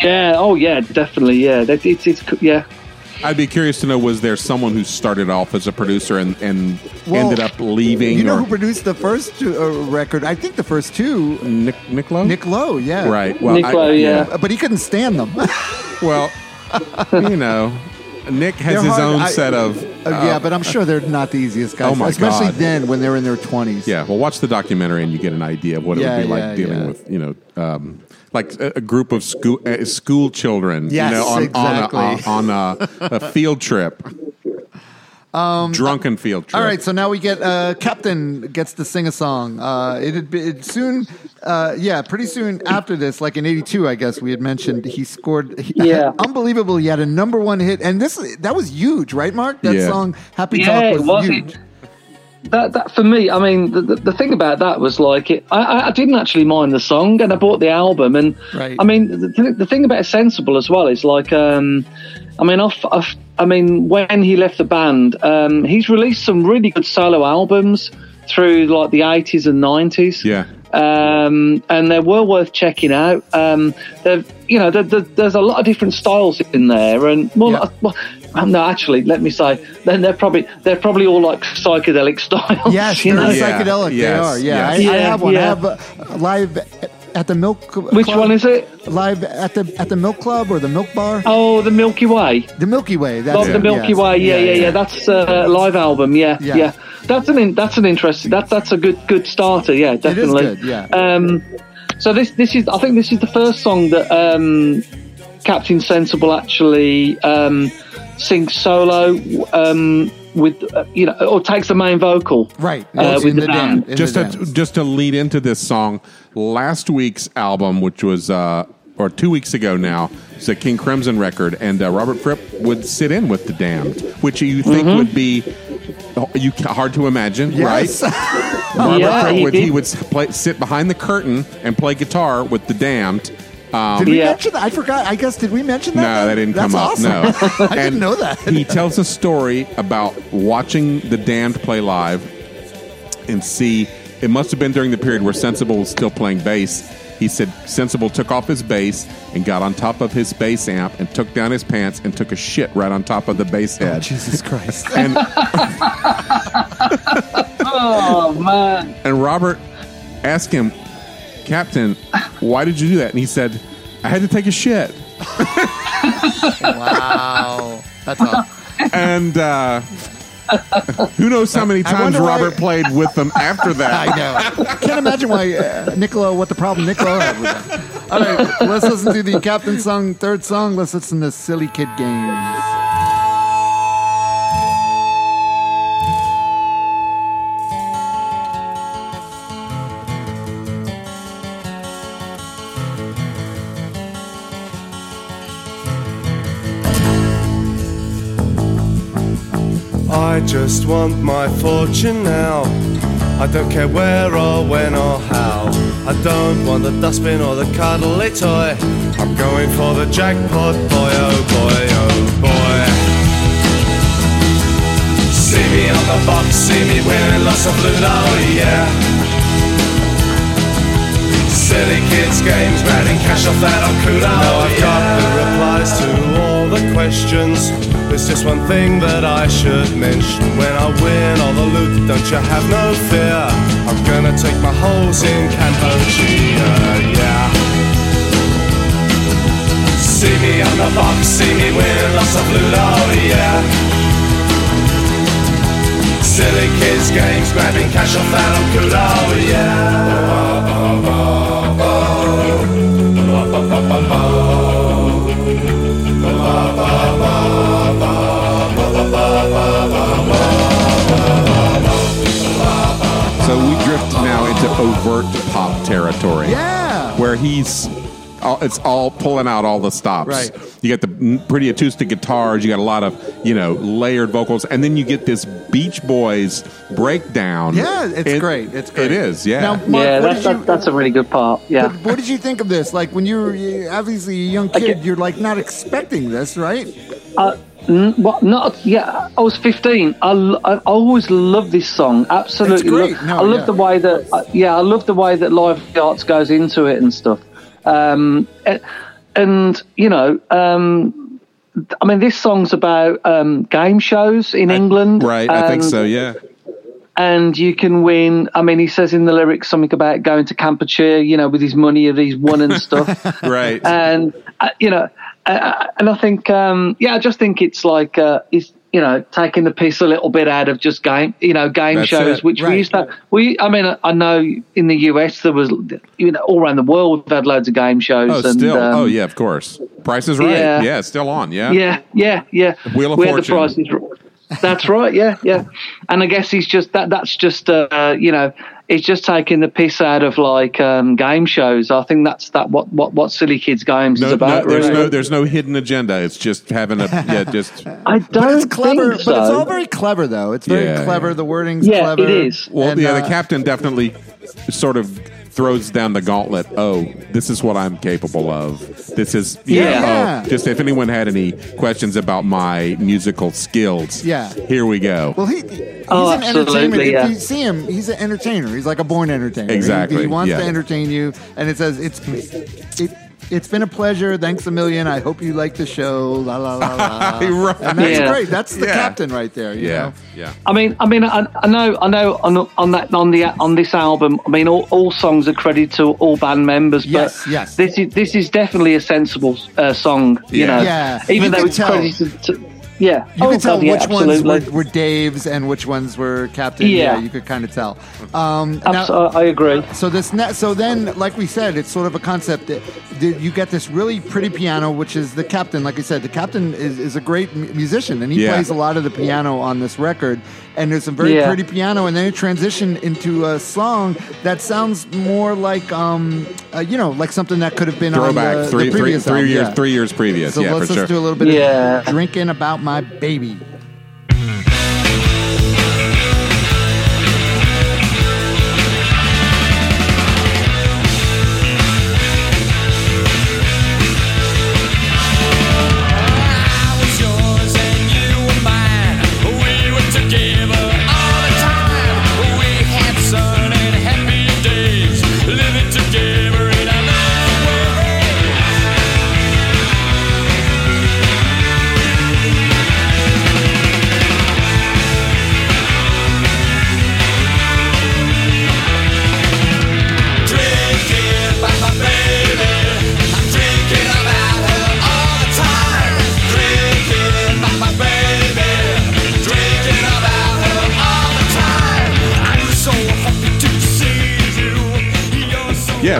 yeah oh yeah definitely yeah that, it's it's yeah I'd be curious to know was there someone who started off as a producer and, and Well, ended up leaving? You know or who produced the first two, uh, record? I think the first two. Nick Nick Lowe? Nick Lowe. Yeah. Right. Well, Nick I- Lowe, yeah. Uh, But he couldn't stand them. Well, you know, Nick has They're his hard- own I- set of. Uh, yeah, but I'm sure they're not the easiest guys. Oh, my especially God. then when they're in their 20s. Yeah, well, watch the documentary and you get an idea of what Yeah, it would be like dealing yeah. with, you know, um, like a, a group of school uh, school children, Yes, you know, on exactly. on, a, on a, a field trip, drunken field trip. Um, All right, so now we get uh, Captain gets to sing a song. Uh, it had been it soon, uh, yeah, pretty soon after this, like in '82, I guess we had mentioned he scored. He, Yeah. unbelievable. He had a number one hit, and this that was huge, right, Mark? That Yeah. song "Happy Yeah, Talk" it was, was. huge. It- that that for me, I mean, the, the, the thing about that was like it. I- I, I didn't actually mind the song, and I bought the album. And Right. I mean, the, the thing about Sensible as well is like, um, I mean, off, off, I mean, when he left the band, um, he's released some really good solo albums through like the eighties and nineties. Yeah. Um, and they were worth checking out. Um, they've, you know, there, there, there's a lot of different styles in there, and well, Yeah. uh, well, um, no, actually, let me say, then they're probably they're probably all like psychedelic styles. Yes, you they're know. Yeah. psychedelic. They Yes, are. Yeah, yes. I, I have one. I have uh, live at the Milk. Club, Which one is it? Live at the at the Milk Club or the Milk Bar? Oh, the Milky Way. The Milky Way. That's Love it, the Milky yes. Way. Yeah, yeah, yeah. That's a live album. Yeah, Yeah. yeah. That's an in, that's an interesting. That's that's a good good starter. Yeah, definitely. good, yeah. Um, so this this is I think this is the first song that um, Captain Sensible actually um, sings solo um, with uh, you know or takes the main vocal. Right. Uh, Yes, with in the dam- band. in just the to dance. just to lead into this song, last week's album, which was uh, or two weeks ago now. It's a King Crimson record, and uh, Robert Fripp would sit in with the Damned, which you think Mm-hmm. would be you hard to imagine, Yes. right? Robert Yeah, Fripp he would he did. would play, sit behind the curtain and play guitar with the Damned. Um, Did we Yeah. mention that? I forgot. I guess did we mention that? no, that didn't That's come up. awesome. No, I didn't know that. he tells a story about watching the Damned play live and see. It must have been during the period where Sensible was still playing bass. He said Sensible took off his bass and got on top of his bass amp and took down his pants and took a shit right on top of the bass head. Jesus Christ. and Oh man. and Robert asked him, Captain, why did you do that? And he said, I had to take a shit. wow. That's all. And uh, who knows how many times wonder why- Robert played with them after that. I know. Can't imagine why uh, Nick Lowe, what the problem Nick Lowe had with that. All right, let's listen to the Captain song, third song. Let's listen to Silly Kid Games. Just want my fortune now. I don't care where or when or how. I don't want the dustbin or the cuddly toy. I'm going for the jackpot, boy, oh boy, oh boy. See me on the box, see me winning lots of loot, oh yeah. Silly kids games, grinding cash off that on Kudo. Now I've got the replies to all the questions. There's just one thing that I should mention. When I win all the loot, don't you have no fear. I'm gonna take my holes in Kampuchea, yeah. See me on the box, see me win lots of loot, oh yeah. Silly kids games, grabbing cash off that on Kudo, oh, yeah. Now into overt pop territory. Yeah. Where he's, all, it's all pulling out all the stops. Right. You got the pretty acoustic guitars. You got a lot of, you know, layered vocals. And then you get this Beach Boys breakdown. Yeah, it's It- great. It's great. It is, yeah. Now, Mark, yeah, that's you, that's a really good part. Yeah. What, what did you think of this? Like when you were obviously a young kid, get- you're like not expecting this, right? Uh, n- what? Not yeah. I was 15. I, I always loved this song. Absolutely, It's great. love- No, I love yeah. the way that uh, yeah. I love the way that live arts goes into it and stuff. Um, and, you know, um, I mean, this song's about um, game shows in England, right. I think so, yeah. and you can win. I mean, he says in the lyrics something about going to Kampuchea, you know, with his money that he's won and stuff. Right. and uh, you know, uh, and I think, um, yeah, I just think it's like uh, it's you know taking the piss a little bit out of just game, you know, game That's shows, it. which Right. we used to. We, I mean, I know in the US there was, you know, all around the world we've had loads of game shows. oh, and, still. um, oh, yeah, of course. Price is right. Yeah, Yeah. still on. Yeah. yeah, yeah, yeah. Wheel of Where Fortune. The price is. That's right. Yeah, yeah. And I guess he's just that. That's just uh, you know, it's just taking the piss out of like um, game shows. I think that's that what what what silly kids games No, is about. no, there's really. no, there's no hidden agenda. It's just having a, yeah, just. I don't But it's clever. think But it's all very clever, though. It's very Yeah, clever. yeah. The wording's Yeah, clever. it is. Well, And, yeah, uh, the captain definitely sort of throws down the gauntlet. Oh, this is what I'm capable of. This is, Yeah. know, Yeah. oh, just if anyone had any questions about my musical skills, Yeah. here we go. Well, he, he's Oh, an entertainer. absolutely, If you see him, he's an entertainer. He's like a born entertainer. He- Exactly, He, wants yeah. to entertain you, and it says it's it. It's been a pleasure. Thanks a million. I hope you like the show. La la la la. Right. And that's Yeah. great. That's the Yeah. captain right there. You yeah, know? yeah. I mean, I mean, I, I know, I know, on, on that, on the, on this album, I mean, all, all songs are credited to all band members. Yes, but yes. This is this is definitely a sensible uh, song. You Yeah. know, Yeah, even you though it's tell. credited to. Yeah. You oh, could tell God, yeah, which ones were, were Dave's and which ones were Captain. Yeah. you could kind of tell. Um, Abs- now- I I agree. So this, ne- so then, like we said, it's sort of a concept that, that you get this really pretty piano, which is the captain. Like I said, the captain is, is a great m- musician, and he Yeah. plays a lot of the piano on this record. And there's some very Yeah. pretty piano, and then it transitioned into a song that sounds more like, um, uh, you know, like something that could have been Throwback, on the, three, the previous three album, years, yeah. three years previous. So yeah, let's for just sure. do a little bit Yeah. of drinking about my baby.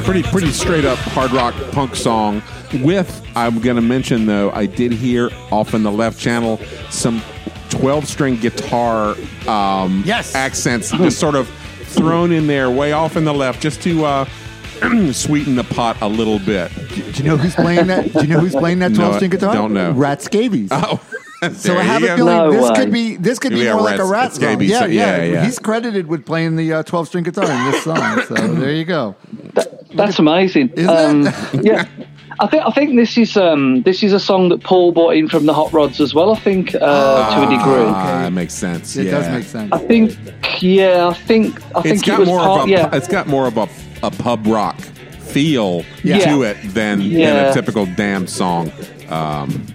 Pretty pretty straight up hard rock punk song. With I'm going to mention though, I did hear off in the left channel some 12 string guitar um, Yes. accents just sort of thrown in there way off in the left just to uh, sweeten the pot a little bit. Do you know who's playing that? Do you know who's playing that 12 string guitar? don't know. Rat Scabies. Oh, So I have a feeling No this way. could be this could be Yeah, more like a Rat rat song. Yeah, so- yeah, yeah, yeah. He's credited with playing the uh, 12 string guitar in this song. So there you go. That's amazing. Isn't um, yeah. I think I think this is um, this is a song that Paul brought in from the Hot Rods as well. I think uh, to a degree. Ah, that makes sense. It yeah. does make sense. I think yeah. I think I It's think it got was more part, of a yeah. it's got more of a, a pub rock feel Yeah. to it than, than a typical damn song. Um,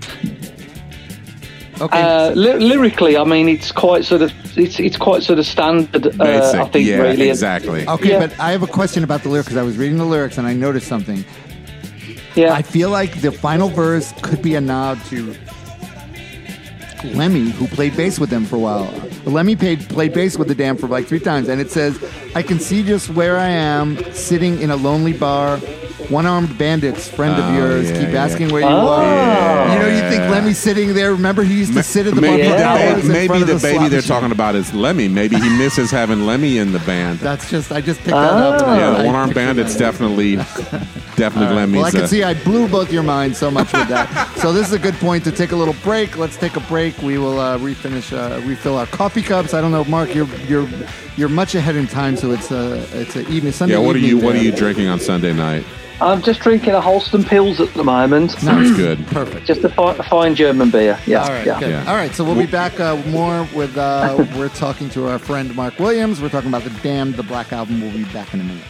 Okay. Uh, ly- lyrically, I mean, it's quite sort of it's it's quite sort of standard. Uh, I think yeah, really. exactly. okay, yeah. but I have a question about the lyrics because I was reading the lyrics and I noticed something. Yeah. I feel like the final verse could be a nod to Lemmy, who played bass with them for a while. Lemmy played, played bass with the Dam for like three times, and it says, I can see just where I am, sitting in a lonely bar. One armed bandits, friend of Oh, yours, yeah, keep yeah. asking where you Oh. are. You know, you think Yeah. Lemmy's sitting there. Remember, he used to sit at the bar maybe for the, in maybe front of the, the baby slot they're machine. talking about is Lemmy. Maybe he misses having Lemmy in the band. That's just, I just picked that up. and I- yeah, the one armed bandit's that. definitely definitely Lemmy's. Well, I can uh, see I blew both your minds so much with that. so this is a good point to take a little break. Let's take a break. We will uh, refinish, uh, refill our coffee cups. I don't know, Mark. You're you're you're much ahead in time, so it's a it's a evening Sunday. yeah, what are evening you what are there. you drinking on Sunday night? I'm just drinking a Holsten Pils at the moment. Sounds good. Perfect. Just a, fi- a fine German beer. Yeah. All right, yeah. good. Yeah. All right, so we'll be back uh, more with. Uh, we're talking to our friend Mark Williams. We're talking about the Damned, the Black Album. We'll be back in a minute.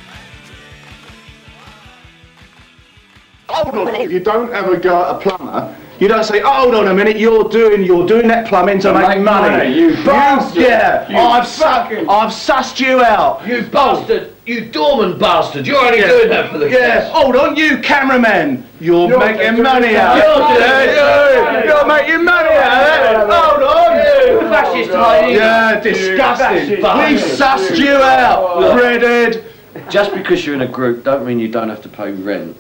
Hold on, a minute, you don't ever go at a plumber. You don't say, oh, hold on a minute, you're doing you're doing that plumbing to, make, make money. money, you bastard. yeah, You I've su- fucking- I've sussed you out. You bastard! You dormant bastard! You're only Yeah. doing that for the Yeah, cash. hold on, you cameraman. You're, You're making doing money that. out. You're doing yeah. You're making money out of it. Hold on. You fascist hyena. Yeah, You disgusting. fascist We bastard. sussed you out, Look. redhead. Just because you're in a group, don't mean you don't have to pay rent.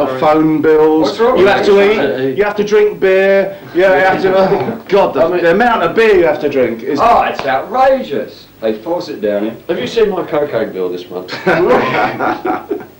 Of phone bills. What's wrong you with have you? to eat. You have to drink beer. Yeah, you have to. Oh, God, the, I mean- the amount of beer you have to drink is. Oh, it's outrageous. They force it down here. Have you seen my cocaine bill this month?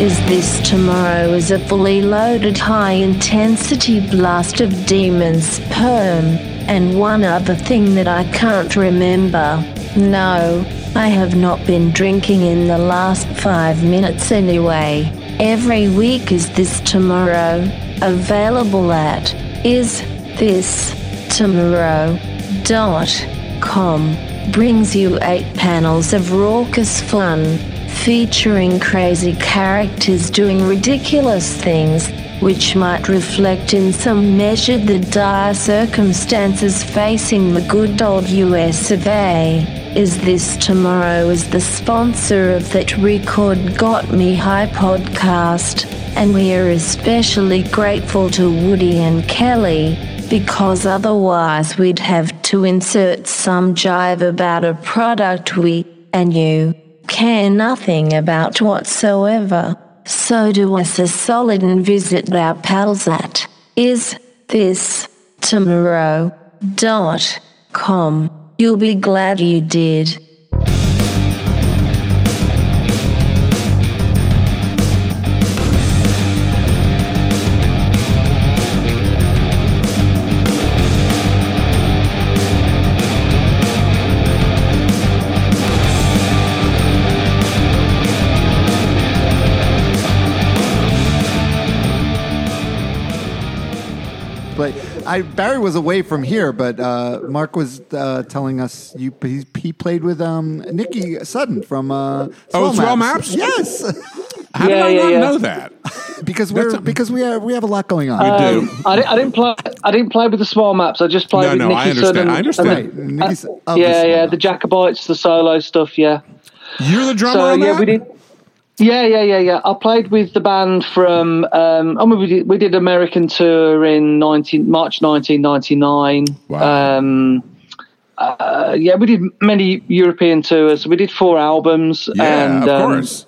Is This Tomorrow is a fully loaded high intensity blast of demons, perm, and one other thing that I can't remember. No, I have not been drinking in the last five minutes anyway. Every week is This Tomorrow, available at is this. Brings you eight panels of raucous fun featuring crazy characters doing ridiculous things, which might reflect in some measure the dire circumstances facing the good old US of A. Is This Tomorrow is the sponsor of that Record Got Me High podcast, and we are especially grateful to Woody and Kelly because otherwise we'd have to insert some jive about a product we and you care nothing about whatsoever. So do us a solid and visit our pals at is this tomorrow dot com. You'll be glad you did. I, Barry was away from here, but uh, Mark was uh, telling us you he, he played with um, Nikki Sudden from uh, Oh, Swell Maps? Yes, How did I yeah, not yeah. know that? because we're a- because we have we have a lot going on. We do. I, didn't, I didn't play. I didn't play with the Swell Maps. I just played No, with no, Nicky I understand. Sudden I understand. Right, Nikki's- Uh, of the yeah, yeah, Maps. the Jacobites, the solo stuff. Yeah. You're the drummer So on yeah, that? we did. Yeah, yeah, yeah, yeah. I played with the band from. Um, I mean, we did, we did American tour in 19, March 1999. Wow. Um, uh, yeah, we did many European tours. We did four albums. Yeah, and, of um, course.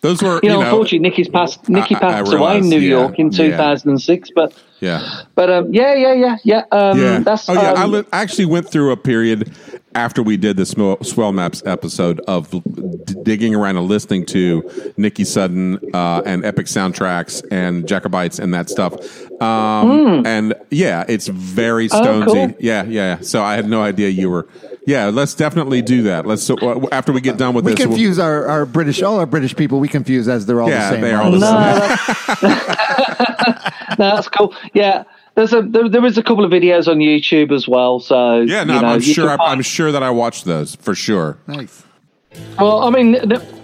Those were, You know, unfortunately, Nicky's passed. Nicky I- I passed away realize, in New yeah, York in yeah. 2006. But, yeah. but um, yeah, yeah, yeah, yeah. Um, Yeah. That's oh, yeah. I um, li- actually went through a period after we did the Swell, Swell Maps episode of d- digging around and listening to Nikki Sudden uh, and Epic Soundtracks and Jacobites and that stuff. Um, And yeah, it's very. Oh, Stonesy. cool. Yeah, yeah. So I had no idea you were. Yeah, let's definitely do that. Let's so, uh, after we get done with we this. we'll- confuse our, our British all our British people. We confuse as they're all Yeah, the same. they are all the No, same. that's, no, that's cool. Yeah, there's a there, there was a couple of videos on YouTube as well. So Yeah, no, you know, I'm sure. can I, I'm sure that I watched those for sure. Nice. Well, I mean,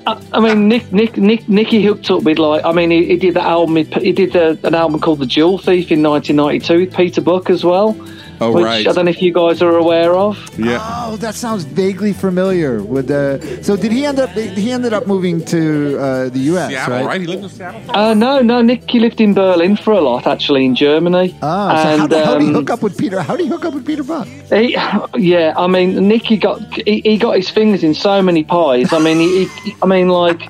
I I mean, Nick, Nick, Nick, Nicky hooked up with like, I mean, he, he did that album. He, he did a, an album called The Jewel Thief in 1992 with Peter Buck as well. Oh, which right. I don't know if you guys are aware of. Yeah. Oh, that sounds vaguely familiar. With the so did he end up? He ended up moving to uh, the U.S. Seattle, right? right? He lived in Seattle. Uh, no, no, Nicky lived in Berlin for a lot, actually, in Germany. Ah, so how, And, did- how did he um, hook up with Peter? How did he hook up with Peter Buck? He, yeah, I mean, Nicky got he, he got his fingers in so many pies. I mean, he, he I mean, like,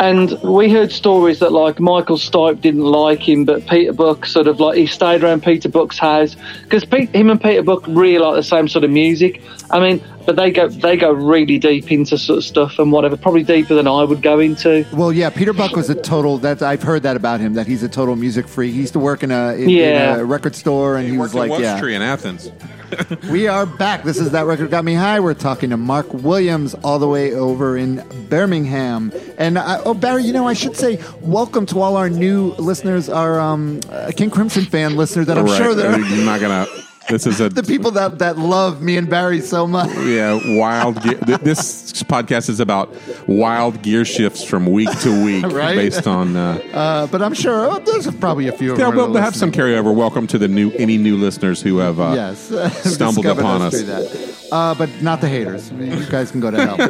and we heard stories that like Michael Stipe didn't like him, but Peter Buck sort of like he stayed around Peter Buck's house because him and Peter Buck really like the same sort of music. I mean, but they go they go really deep into sort of stuff and whatever, probably deeper than I would go into. Well, yeah, Peter Buck was a total. That I've heard that about him. That he's a total music freak. He used to work in a in, Yeah. in a record store, and he, He was worked in like, West "Yeah, Tree in Athens. we are back. This is that record got me high. We're talking to Mark Williams, all the way over in Birmingham. And I, oh, Barry, you know, I should say welcome to all our new listeners, our um, uh, King Crimson fan listeners. That I'm Right. sure they're You're not gonna. This is a the people that that love me and Barry so much. Yeah, wild. Ge- th- this podcast is about wild gear shifts from week to week, Right? based on. Uh, Uh, but I'm sure oh, there's probably a few of yeah, them. we'll have some carryover. Welcome to the new any new listeners who have uh, yes, stumbled upon us. Uh, but not the haters. You guys can go to hell.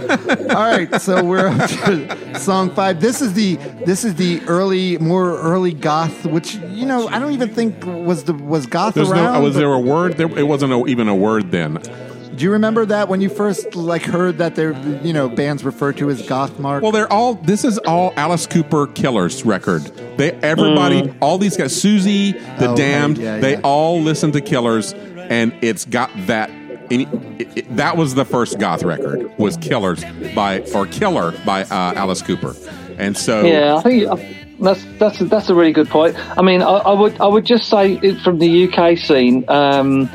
All right, so we're up to song five. This is the this is the early, more early goth, which you know I don't even think was the was goth There's around. no. Was there a word? There, it wasn't a, even a word then. do you remember that when you first like heard that there you know bands referred to as goth? Mark. Well, they're all. This is all Alice Cooper Killers record. They everybody, all these guys, Siouxsie, the Oh, Damned, right, yeah, they yeah. all listen to Killers, and it's got that. Any, it, it- that was the first goth record was Killers by or Killer by uh, Alice Cooper, and so Yeah, I think I- that's that's that's a really good point. I mean, I, I would I would just say it from the UK scene. Um,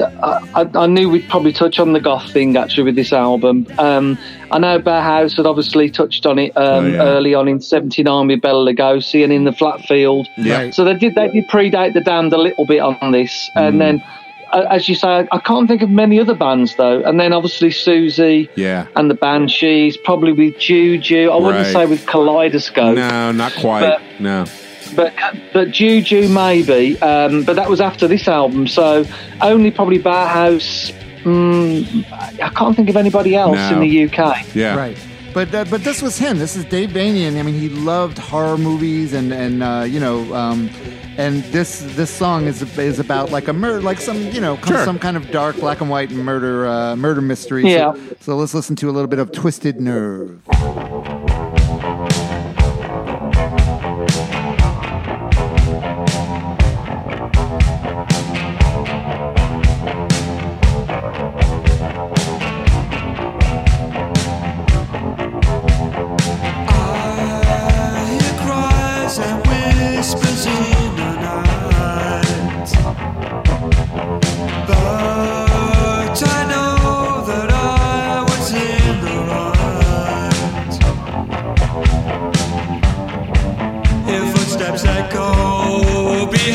I, I- I knew we'd probably touch on the goth thing actually with this album. Um, I know Bauhaus had obviously touched on it um, Oh, yeah. early on in '79 with Bela Lugosi and in the Flat Field. Yeah. So they did they did predate the Damned a little bit on this, Mm. and then uh, as you say, I, I can't think of many other bands though. And then obviously Siouxsie Yeah. and the Banshees, probably with Juju. I wouldn't Right. say with Kaleidoscope. No, not quite. But- no. But but Juju maybe, um, but that was after this album. So only probably Bauhaus. Mm, I can't think of anybody else No. in the UK. Yeah. Right. But uh, but this was him. This is Dave Vanian. I mean, he loved horror movies and and uh, you know. Um, and this this song is is about like a murder, like some you know Sure. some kind of dark black and white murder uh, murder mystery. Yeah. So, so let's listen to a little bit of Twisted Nerve.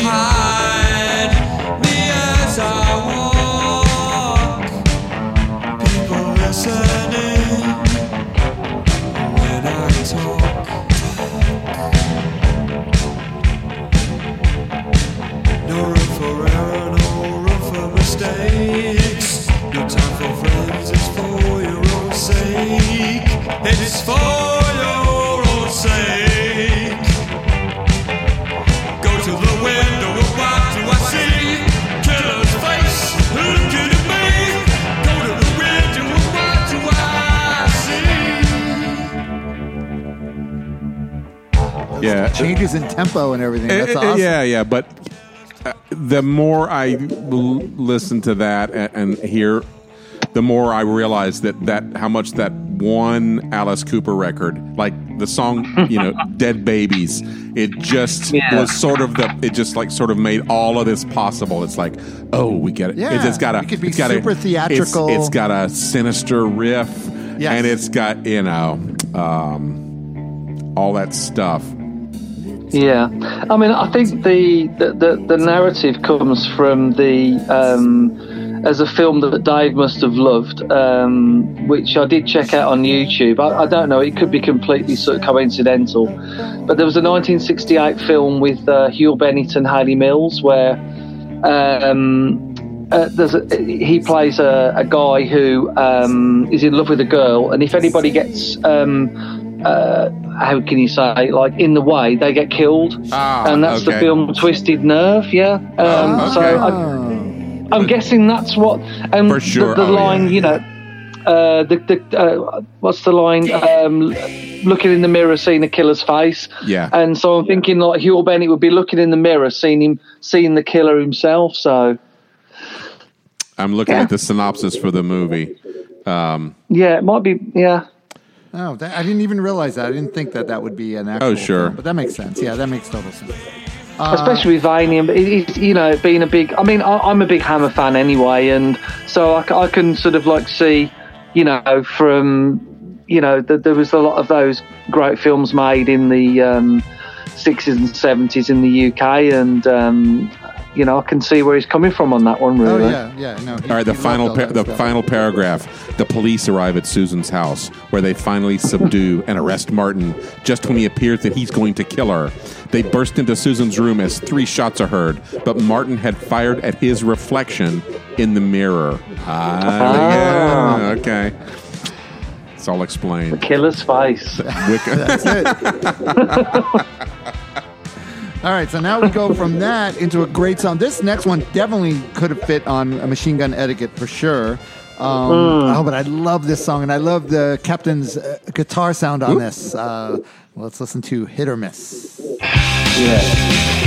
Echo tempo and everything. That's Uh, uh, awesome. Yeah, yeah, but uh, the more I l- listen to that and, and hear, the more I realize that that how much that one Alice Cooper record, like the song, you know, "Dead Babies," it just Yeah. was sort of the it just like sort of made all of this possible. It's like, oh, we get it. Yeah, it's, it's got a it could be it's got super a, theatrical. It's, it's got a sinister riff, Yes. and it's got you know um, all that stuff. Yeah, I mean, I think the the, the, narrative comes from the um, as a film that Dave must have loved, um, which I did check out on YouTube. I, I don't know; it could be completely sort of coincidental, but there was a 1968 film with uh, Hugh Bennett and Hayley Mills where um, uh, there's a, he plays a, a guy who um, is in love with a girl, and if anybody gets um, uh, how can you say like in the way, they get killed, Ah, and that's the film Twisted Nerve. Yeah, um, Oh, so okay. I, I'm guessing that's what. And For sure. the, the Oh, line, yeah. you know. Uh, the, the uh, what's the line? Um, looking in the mirror, seeing the killer's face. Yeah. And so I'm thinking like Hugh Bennett would be looking in the mirror, seeing him, seeing the killer himself. So I'm looking Yeah. at the synopsis for the movie. Um, yeah, it might be. Yeah, Oh, that, I didn't even realize that. I didn't think that that would be an actual. Oh, sure. film, but that makes sense. Yeah, that makes total sense. Uh, especially with Vanian. It, it's, you know, being a big. I mean, I, I'm a big Hammer fan anyway, and so I can sort of like see, you know, from you know, that there was a lot of those great films made in the um, 60s and 70s in the UK, and um, you know, I can see where he's coming from on that one. Oh Really. yeah, yeah. No. he- all right, the final loved par- the stuff. final paragraph. The police arrive at Susan's house, where they finally subdue and arrest Martin. Just when he appears that he's going to kill her, they burst into Susan's room as three shots are heard. But Martin had fired at his reflection in the mirror. Ah, yeah, okay. It's all explained. The Killer's face. That's it. All right, so now we go from that into a great song. This next one definitely could have fit on a Machine Gun Etiquette for sure. Um, Oh, but I love this song, and I love the captain's uh, guitar sound on this. Uh, let's listen to "Hit or Miss." Yeah.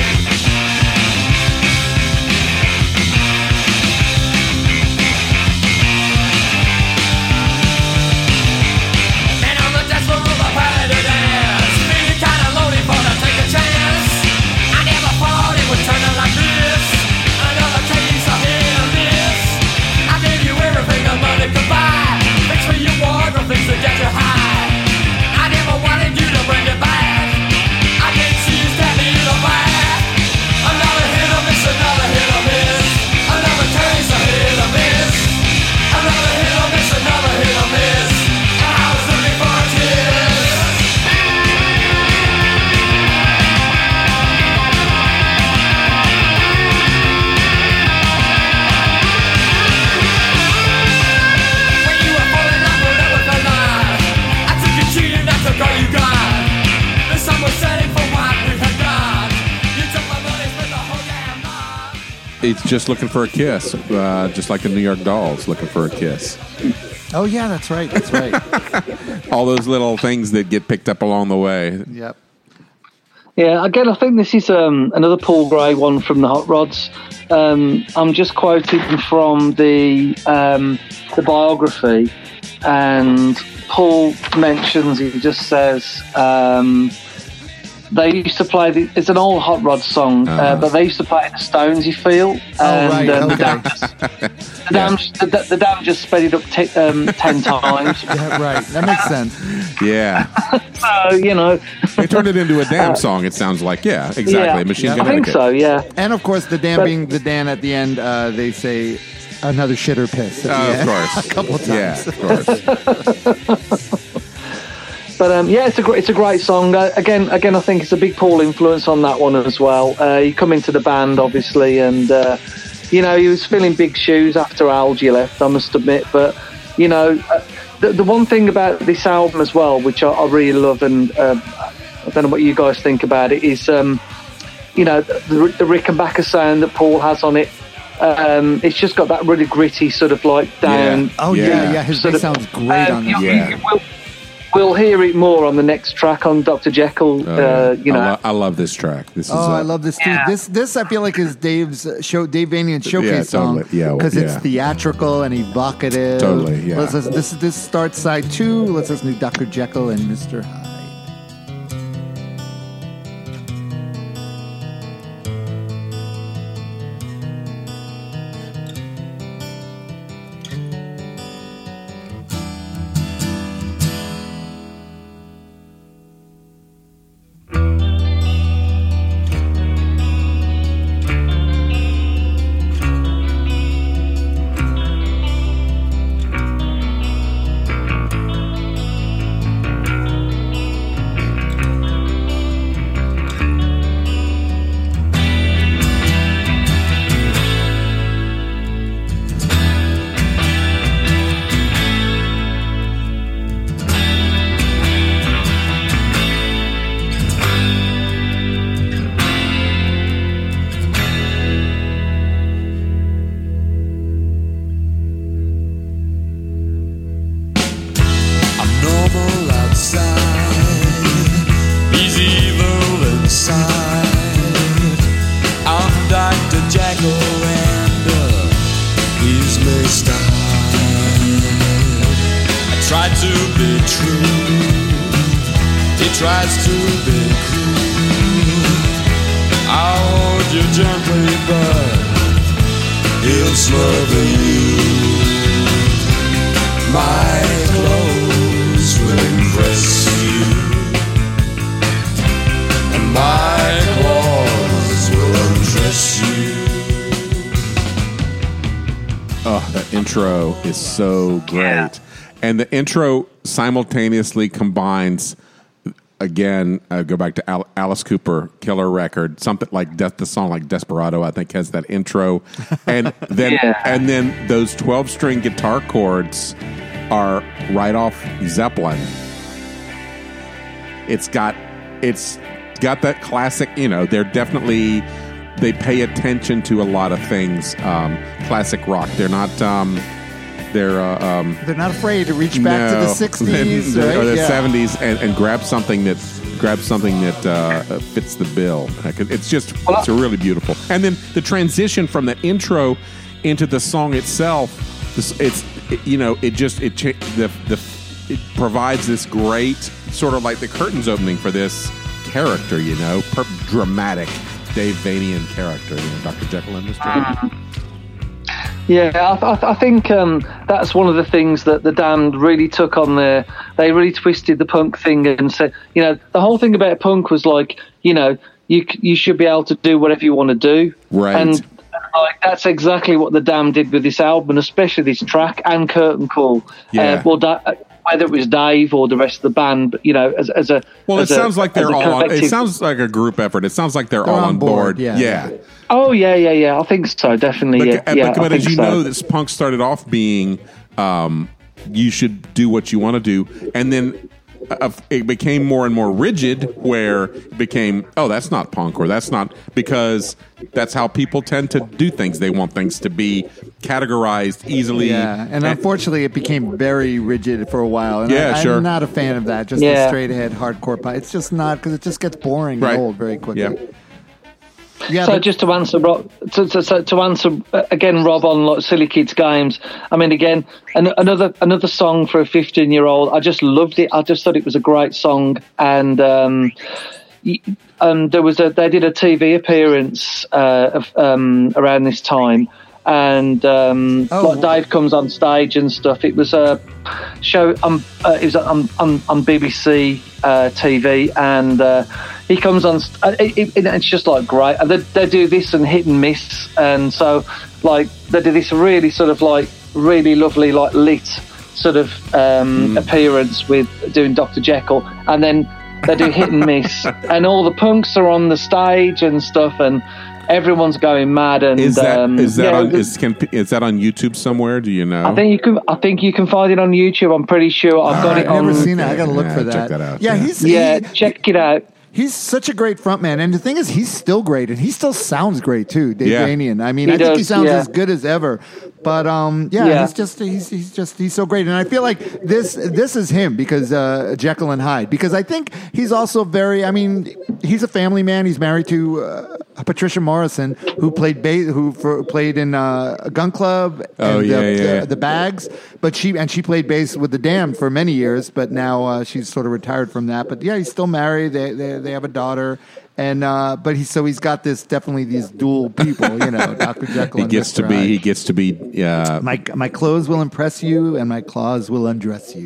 Just looking for a kiss, uh, just like the New York Dolls looking for a kiss. Oh yeah, that's right. That's right. All those little things that get picked up along the way. yep. Yeah, again, I think this is um, another Paul Gray one from the Hot Rods. Um, I'm just quoting from the um, the biography, and Paul mentions he just says um, they used to play. The, it's an old Hot Rod song, uh, but they used to play the Stones. You feel, and right, um, the, okay. dam just, the, dam, the, the dam just sped it up t- um, ten times. Yeah, right. That makes sense. Yeah, So you know, they turned it into a damn song. It sounds like yeah, exactly. yeah, Machine Yeah. Gun I think so. Yeah. And of course, the Dan But- being the Dan at the end, uh, they say another shitter piss. at the Oh, of course, a couple times. Yeah, of course. But um, yeah, it's a great, it's a great song. Uh, again, again, I think it's a big Paul influence on that one as well. Uh, you come into the band, obviously, and uh, you know he was filling big shoes after Algy left. I must admit, but you know, uh, the, the one thing about this album as well, which I, I really love, and uh, I don't know what you guys think about it, is um, you know the, the Rickenbacker sound that Paul has on it. Um, it's just got that really gritty sort of like down. Yeah. Oh yeah, Yeah. yeah. His sort bass of- sounds great um, on you- this. Yeah. you- we'll, we'll hear it more on the next track on Dr. Jekyll. Oh, uh, yeah. you I, know, lo- I love this track. This is. Oh, uh, I love this. Yeah. This this I feel like is Dave's uh, show, Dave Vanian's showcase Yeah, song totally. Yeah, well, because it's theatrical and evocative. Totally, yeah. Let's listen, this this starts side two. Let's listen to Dr. Jekyll and Mr. Hyde. Intro simultaneously combines, again, uh, go back to Al- Alice Cooper, Killer Record, something like Death, the song like Desperado, I think has that intro. And then, Yeah. and then those 12 string guitar chords are right off Zeppelin. It's got, it's got that classic, you know, they're definitely, they pay attention to a lot of things, um, classic rock. They're not, um, they're, uh, um, They're not afraid to reach back to the no. '60s or right? the Yeah. '70s and, and grab something that grab something that uh, fits the bill. It's just it's really beautiful. And then the transition from that intro into the song itself, this, it's it, you know it just it the the it provides this great sort of like the curtains opening for this character. You know, per- dramatic Dave Vanian character. You know, Dr. Jekyll and Mr. Hyde. Yeah, I, I, I think um, that's one of the things that the Damned really took on there. They really twisted the punk thing and said, you know, the whole thing about punk was like, you know, you you should be able to do whatever you want to do, Right. And like that's exactly what the Damned did with this album, especially this track and Curtain Call. Yeah. Uh, well, da- whether it was Dave or the rest of the band, but you know, as, as a Well, it a- sounds like they're all on. It sounds like a group effort. It sounds like they're, They're all on on board, board. yeah. yeah. Oh yeah, yeah, yeah. I think so. Definitely. But, yeah, but, yeah. but as you so. know, this punk started off being um, you should do what you want to do, and then of it became more and more rigid, where it became oh that's not punk or that's not because that's how people tend to do things. They want things to be categorized easily. Yeah, and unfortunately, it became very rigid for a while. And Yeah, I, sure. I'm not a fan of that. Just the straight ahead hardcore pop. It's just not because it just gets boring Right. and old very quickly. Yeah. Yeah, so but- just to answer Rob, to, to, to answer uh, again, Rob on like Silly Kids games. I mean, again, an, another another song for a 15 year old. I just loved it. I just thought it was a great song, and um, um, there was a they did a TV appearance uh, of, um, around this time. And um, Oh. like Dave comes on stage and stuff. It was a show. Um, uh, it was on on, on BBC uh, TV, and uh, he comes on. it, it, it's just like great. And they, they do this and hit and miss, and so like they do this really sort of like really lovely like lit sort of um, appearance with doing Dr Jekyll, and then they do hit and miss, and all the punks are on the stage and stuff, and everyone's going mad. And Is that um, is that yeah, on is can is that on YouTube somewhere? Do you know? I think you can. I think you can find it on YouTube. I'm pretty sure I've got I've it on. never seen it. I got to look Yeah, for check that. that out, Yeah, yeah. he's Yeah, he- check it out. He's such a great frontman, and the thing is, he's still great, and he still sounds great too. Dave Yeah. Vanian. I mean, He I think he sounds yeah. as good as ever. But um, yeah, Yeah. he's just he's he's just he's so great, and I feel like this this is him because uh, Jekyll and Hyde. Because I think he's also very. I mean, he's a family man. He's married to uh, Patricia Morrison, who played ba- who for, played in uh, Gun Club. Oh, and yeah, the, yeah, the, the bags, but she and she played bass with the Damned for many years, but now uh, she's sort of retired from that. But yeah, he's still married. They they, they have a daughter, and uh, but he so he's got this definitely these dual people, you know, Doctor Jekyll. he and gets to be Hyde. he gets to be uh, My my clothes will impress you, and my claws will undress you.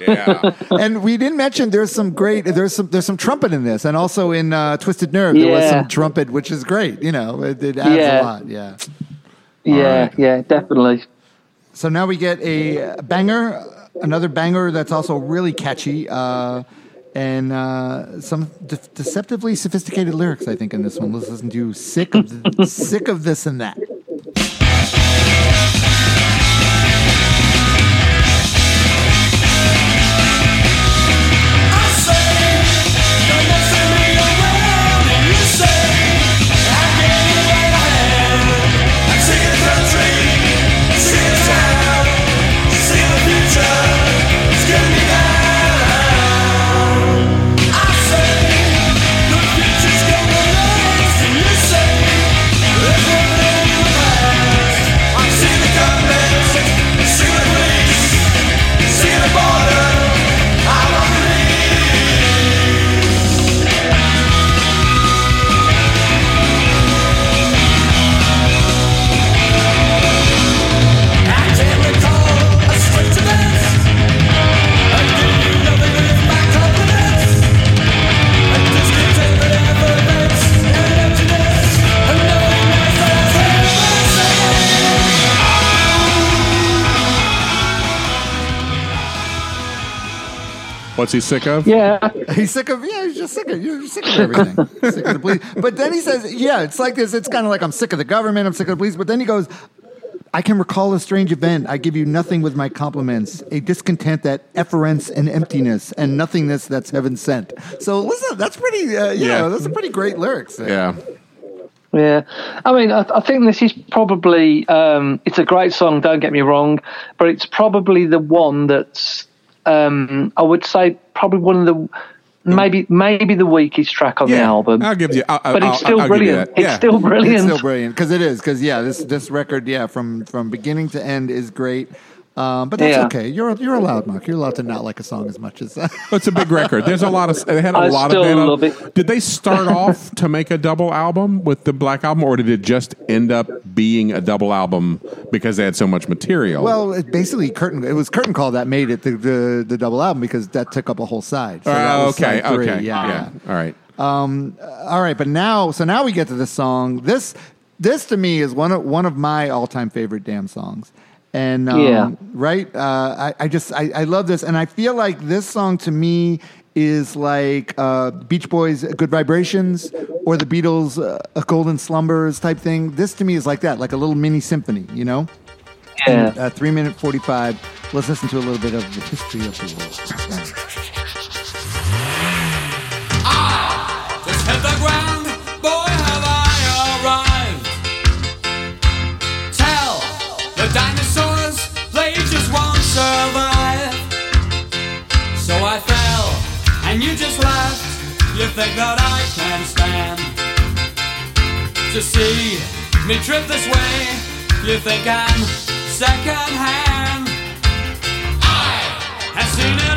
yeah. and we didn't mention there's some great there's some there's some trumpet in this, and also in uh, Twisted Nerve there was some trumpet, which is great. You know, it, it adds Yeah. a lot. Yeah. Yeah, right. yeah, definitely. So now we get a banger, another banger that's also really catchy, uh, and uh, some de- deceptively sophisticated lyrics. I think in this one. Let's listen to "Sick of Sick of This and That." What's he sick of? Yeah, He's sick of yeah. He's just sick of you're sick of everything. sick of the police. But then he says, yeah, it's like this. It's kind of like I'm sick of the government. I'm sick of the police. But then he goes. I can recall a strange event. I give you nothing with my compliments, a discontent that efference and emptiness, and nothingness that's heaven sent. So listen, that's pretty. Uh, yeah, Yeah. that's a pretty great lyrics. there. Yeah. yeah. I mean, I, I think this is probably um, it's a great song. Don't get me wrong, but it's probably the one that's um, I would say probably one of the maybe maybe the weakest track on the album. I'll give you. I'll, but I'll- it's still I'll give you brilliant. that. It's Yeah. still brilliant. It's still brilliant because it is. Because yeah, this this record, yeah, from from beginning to end is great. Um, but that's Yeah. okay. You're you're allowed, Mark. You're allowed to not like a song as much as. That. It's a big record. There's a lot of. They had a I lot of. they had a- love it. Did they start off to make a double album with the Black Album, or did it just end up being a double album because they had so much material? well, it basically curtain. It was curtain call that made it the the, the double album because that took up a whole side. So that Oh, okay, side okay, Yeah, yeah. All right. All right, but now, so now we get to this song. This, this to me is one of one of my all time favorite damn songs. And um, Yeah. right, uh, I, I just I, I love this, and I feel like this song to me is like uh, Beach Boys' "Good Vibrations" or the Beatles' uh, "A Golden Slumbers" type thing. This to me is like that, like a little mini symphony, you know. Yeah. uh, three minute forty five. Let's listen to a little bit of the history of the world. Survive. So I fell, and you just laughed. You think that I can stand to see me trip this way? You think I'm second hand? I have seen it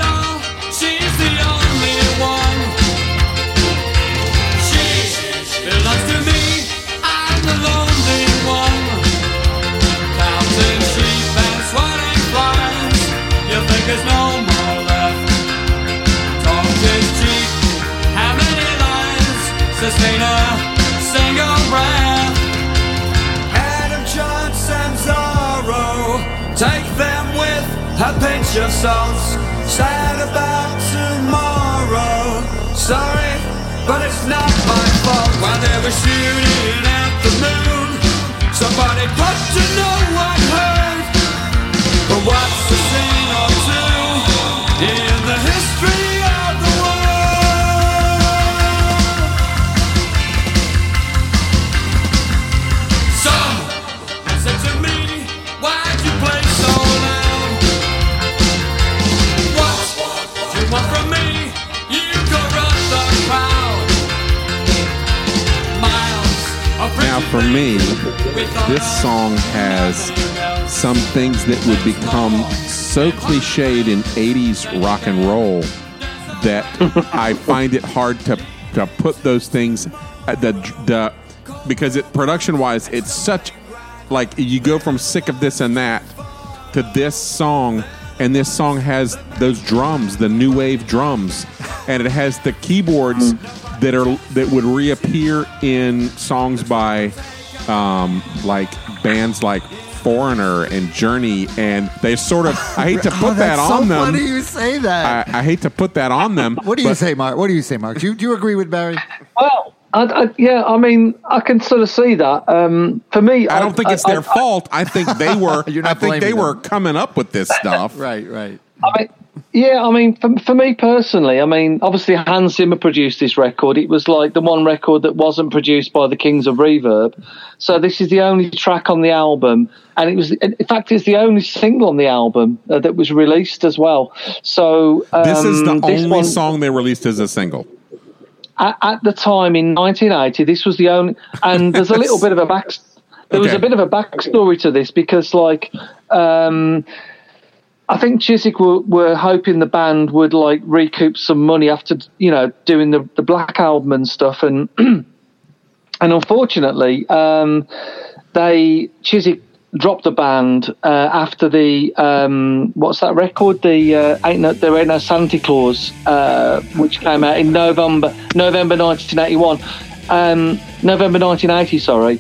a prayer. Adam Johnson's Zorro. Take them with a pinch of salt. Sad about tomorrow. Sorry, but it's not my fault. While they were shooting at the moon, somebody got to know what hurt. But what's for me, this song has some things that would become so cliched in 80s rock and roll that I find it hard to, to put those things the the because it production wise it's such like you go from sick of this and that to this song and this song has those drums the new wave drums and it has the keyboards that are that would reappear in songs by um, like bands like Foreigner and Journey, and they sort of I hate to put oh, that on so them. funny you say that. I, I hate to put that on them. what do you but say, Mark? What do you say, Mark? Do you, do you agree with Barry? Well, I, I, yeah, I mean, I can sort of see that. Um, for me, I don't think it's their I- fault. I think they were. You're I not think they blaming were coming up with this stuff. Right, right. I mean, yeah, I mean, for, for me personally, I mean, obviously Hans Zimmer produced this record. It was like the one record that wasn't produced by the Kings of Reverb. So this is the only track on the album, and it was, in fact, it's the only single on the album uh, that was released as well. So um, This is the this only one- song they released as a single. at, at the time in 1980. This was the only, and there's a little bit of a back. There was a bit of a backstory to this because, like, um, I think Chiswick were, were hoping the band would like recoup some money after you know doing the the Black album and stuff, and and unfortunately, um, they Chiswick dropped the band uh, after the um, what's that record? The uh, ain't no, there ain't no Santa Claus, uh, which came out in November November 1981, um, November 1980, sorry,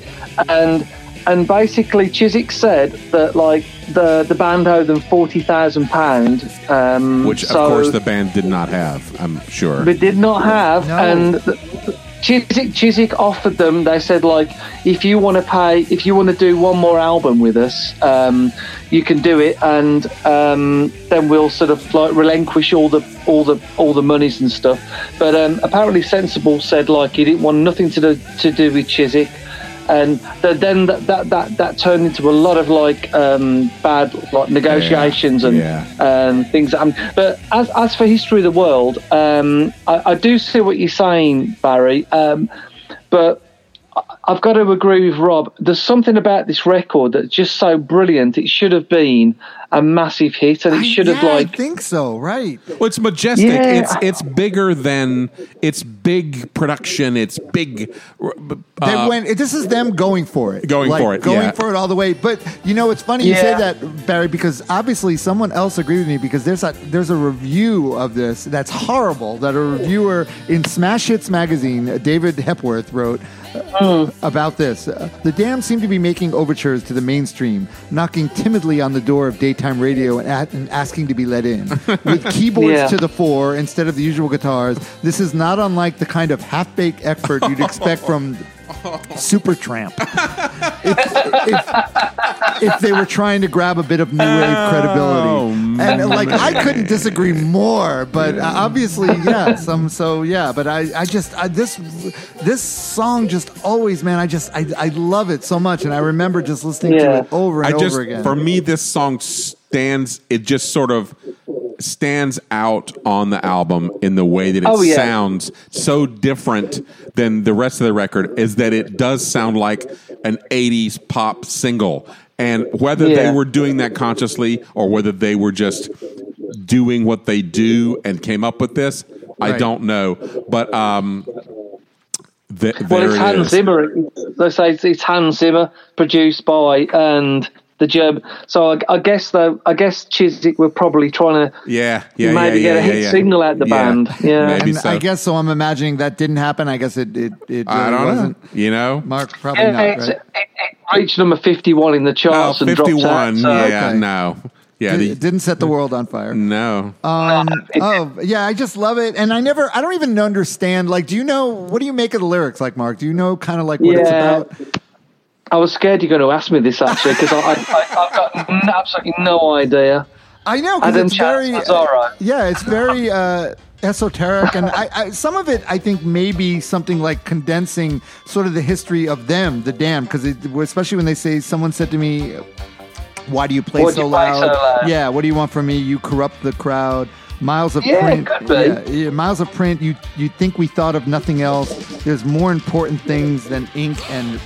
and and basically Chiswick said that like the the band owed them forty thousand pound, um, Which, of so- course, the band did not have. I'm sure. but did not have. No. And th- th- Chiswick, Chiswick offered them. They said like, if you want to pay, if you want to do one more album with us, um, you can do it, and um, then we'll sort of like relinquish all the all the all the monies and stuff. But um, apparently, Sensible said like he didn't want nothing to do to do with Chiswick. And th- then that, that that that turned into a lot of like um, bad like negotiations and yeah. and things. Um, but as as for history of the world, um, I, I do see what you're saying, Barry. Um, but I've got to agree with Rob. There's something about this record that's just so brilliant. It should have been a massive hit, and it should have yeah, I like think so. Right. Well, it's majestic. Yeah. It's it's bigger than it's big production. It's big. They uh, went. This is them going for it, Going Like, for it, going yeah. for it all the way. But you know, it's funny you say that, Barry, because obviously someone else agreed with me because there's a there's a review of this that's horrible that a reviewer in Smash Hits magazine, David Hepworth, wrote. Uh, About this, Uh, the Damned seem to be making overtures to the mainstream, knocking timidly on the door of daytime radio and, at, and asking to be let in. With keyboards Yeah. to the fore instead of the usual guitars, this is not unlike the kind of half-baked effort you'd expect from Supertramp. if, if, if they were trying to grab a bit of new wave credibility, Oh, and like I couldn't disagree more, but uh, obviously, yeah, some so yeah, but I, I just I, this this song just always, man, I just I, I love it so much, and I remember just listening to it over and I just over again. for me this song stands it just sort of stands out on the album in the way that it Oh, yeah. sounds so different than the rest of the record is that it does sound like an 80s pop single and whether they were doing that consciously or whether they were just doing what they do and came up with this I don't know but um th- Well, it's it Hans. Zimmer. They say it's Hans Zimmer, produced by and the German. So I, I guess though, I guess Chiswick were probably trying to yeah yeah maybe yeah, get a yeah, hit yeah. signal out the Yeah. band. Yeah. Maybe so. I guess so. I'm imagining that didn't happen. I guess it it, it I really don't wasn't. know you know Mark, probably Yeah, not. it's- Right? it, it reached number 51 in the Oh, charts and dropped 51. out. So yeah, Okay. no. Yeah, It the, didn't set the world on fire. no. Um, oh, yeah, I just love it. And I never, I don't even understand. Like, do you know, what do you make of the lyrics, like, Mark? Do you know kind of like what it's about? I was scared you're going to ask me this actually because I, I've got n- absolutely no idea. I know, because it's Chance very, right. yeah, it's very uh, esoteric. And I, I, some of it, I think, may be something like condensing sort of the history of them, the Damned, because especially when they say, someone said to me, why do you play, so, you play loud? so loud? Yeah, what do you want from me? You corrupt the crowd. Miles of Yeah, print. could be. Yeah, yeah, miles of print. You you think we thought of nothing else? There's more important things than ink and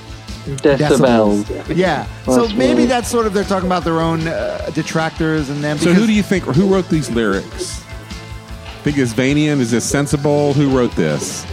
Decibels. decibels. Yeah. so maybe right. that's sort of they're talking about their own uh, detractors and them. So who do you think, who wrote these lyrics? Think it's Vanian? Is this sensible? Who wrote this?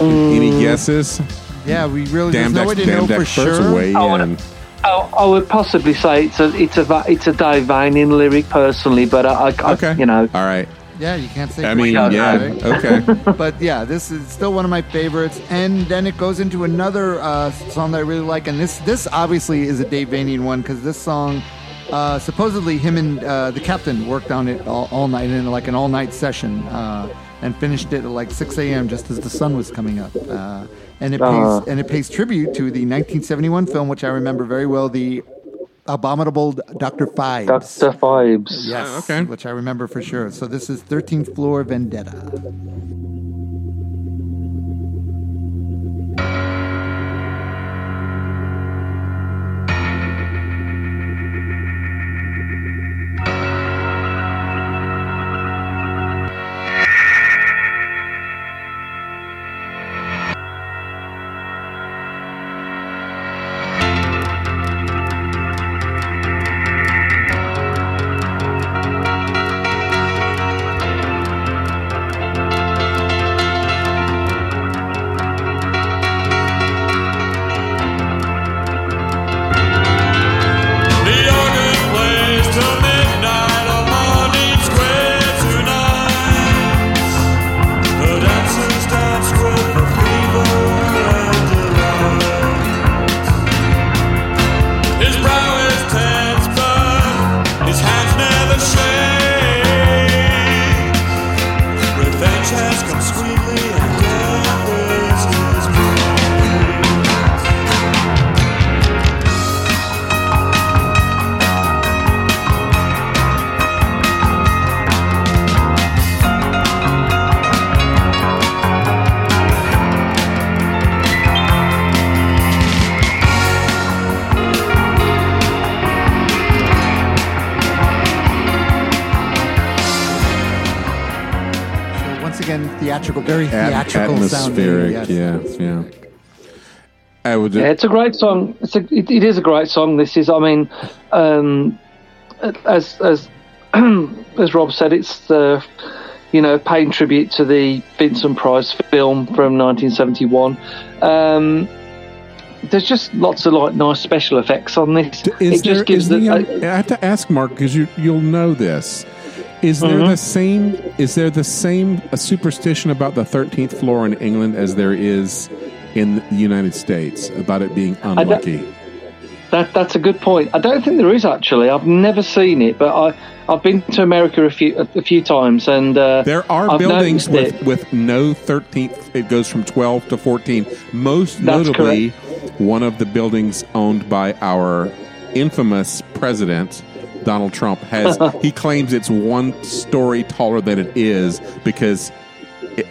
Any Mm. guesses? Yeah, we really Damn, there's no way to know damn for sure. weigh Oh, in. I, I would possibly say it's a it's a it's a Dave Vanian lyric personally, but I, I, I you know All right. Yeah, you can't say. I mean, sure, yeah. right? Okay. but yeah, this is still one of my favorites. And then it goes into another uh, song that I really like, and this this obviously is a Dave Vanian one because this song. Uh, supposedly, him and uh, the captain worked on it all, all night in like an all-night session, uh, and finished it at like 6 a.m. just as the sun was coming up. Uh, and it Uh-huh. pays and it pays tribute to the 1971 film, which I remember very well, the abominable Doctor Phibes. Doctor Phibes. Yes, Oh, okay. which I remember for sure. So this is 13th Floor Vendetta. Theatrical, very At- theatrical atmospheric. sounding. Yes. Yeah. Yeah. I would. Yeah, it's a great song. It's a, it, it is a great song. This is, I mean, um, as as as Rob said, it's the you know paying tribute to the Vincent Price film from 1971. Um, there's just lots of like nice special effects on this. Is it just gives is the, the, uh, I have to ask Mark because you you'll know this. Is there Mm-hmm. the same? Is there the same a superstition about the thirteenth floor in England as there is in the United States about it being unlucky? That that's a good point. I don't think there is actually. I've never seen it, but I I've been to America a few a, few times, and uh, There are I've buildings with, it. with no 13th. It goes from 12 to 14. Most That's notably, one of the buildings owned by our infamous president, Donald Trump, has he claims it's one story taller than it is because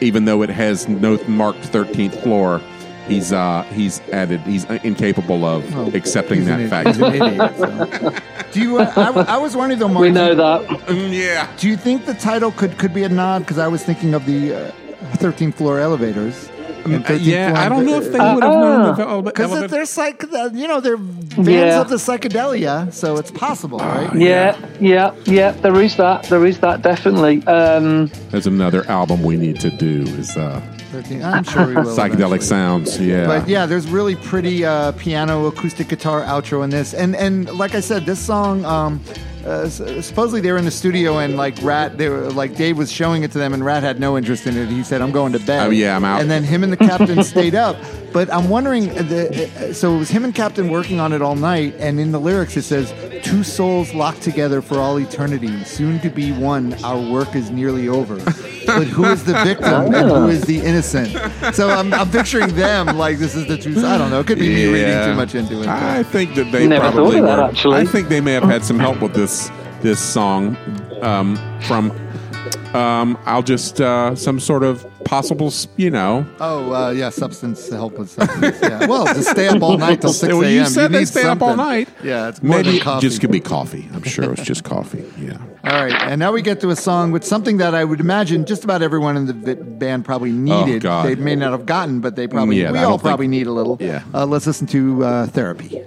even though it has no marked 13th floor, he's uh, he's added he's incapable of accepting He's that an, fact. He's an idiot. so. Do you? Uh, I, w- I was wondering though, Mark. we know that. Mm, yeah. Do you think the title could could be a nod? Because I was thinking of the uh, 13th floor elevators. And 13th Uh, yeah, floor I don't know if they Uh, would have known uh, the ele- Because elevator- they're psych, you know, they're fans Yeah. of the psychedelia, so it's possible, right? Yeah, yeah, yeah. There is that. There is that definitely. Um, There's another album we need to do is uh, 13 I'm sure we will. psychedelic eventually. sounds. Yeah, But yeah, there's really pretty uh, piano, acoustic guitar outro in this, and and like I said, this song. Um, uh, supposedly they were in the studio and like Rat, they were like Dave was showing it to them, and Rat had no interest in it. He said, "I'm going to bed." Oh, yeah, I'm out. And then him and the captain stayed up. But I'm wondering, uh, the, uh, so it was him and Captain working on it all night, and in the lyrics it says, two souls locked together for all eternity, soon to be one. Our work is nearly over." But who is the victim and who is the innocent? So I'm, I'm picturing them like this is the two. I don't know. It could be me reading too much into it. I think that they Never probably thought that, were. actually. I think they may have had some help with this this song um, from. Um, I'll just uh, some sort of possible, you know. Oh uh, yeah, substance to help with substance. Yeah. Well, to stay up all night till six Well, a.m. you said they stay stayed up all night. Yeah, it's more Maybe coffee. just could be coffee. I'm sure it's just coffee. Yeah. All right, and now we get to a song with something that I would imagine just about everyone in the band probably needed. Oh, God. They may not have gotten, but they probably Yeah, we all don't think- probably need a little. Yeah. Uh, let's listen to uh, therapy.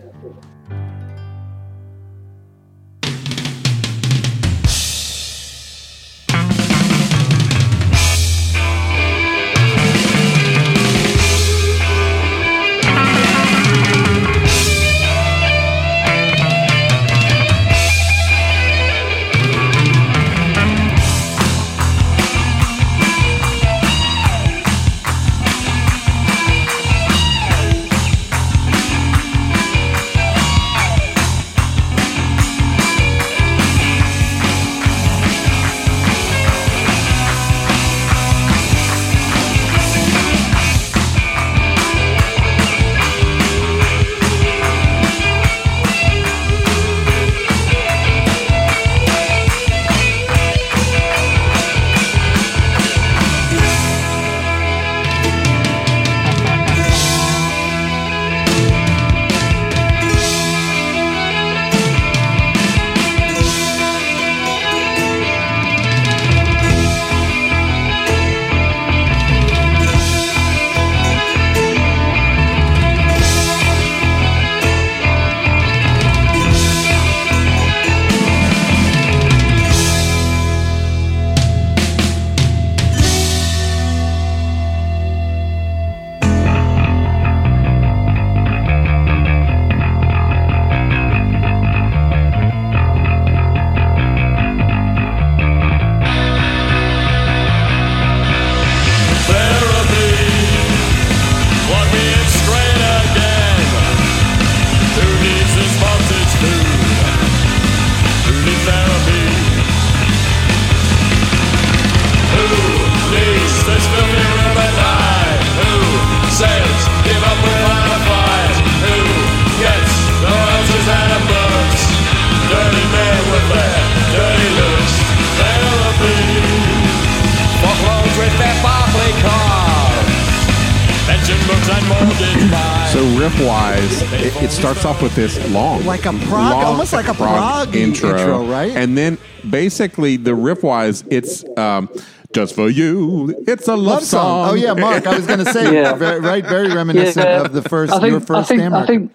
With this long, Like a prog- long almost like a prog intro, right? And then basically the riff wise, it's um, just for you. It's a love, Love song. Oh yeah, Mark. I was going to say Yeah. very, right, very reminiscent Yeah. of the first I think, your first I think, I think,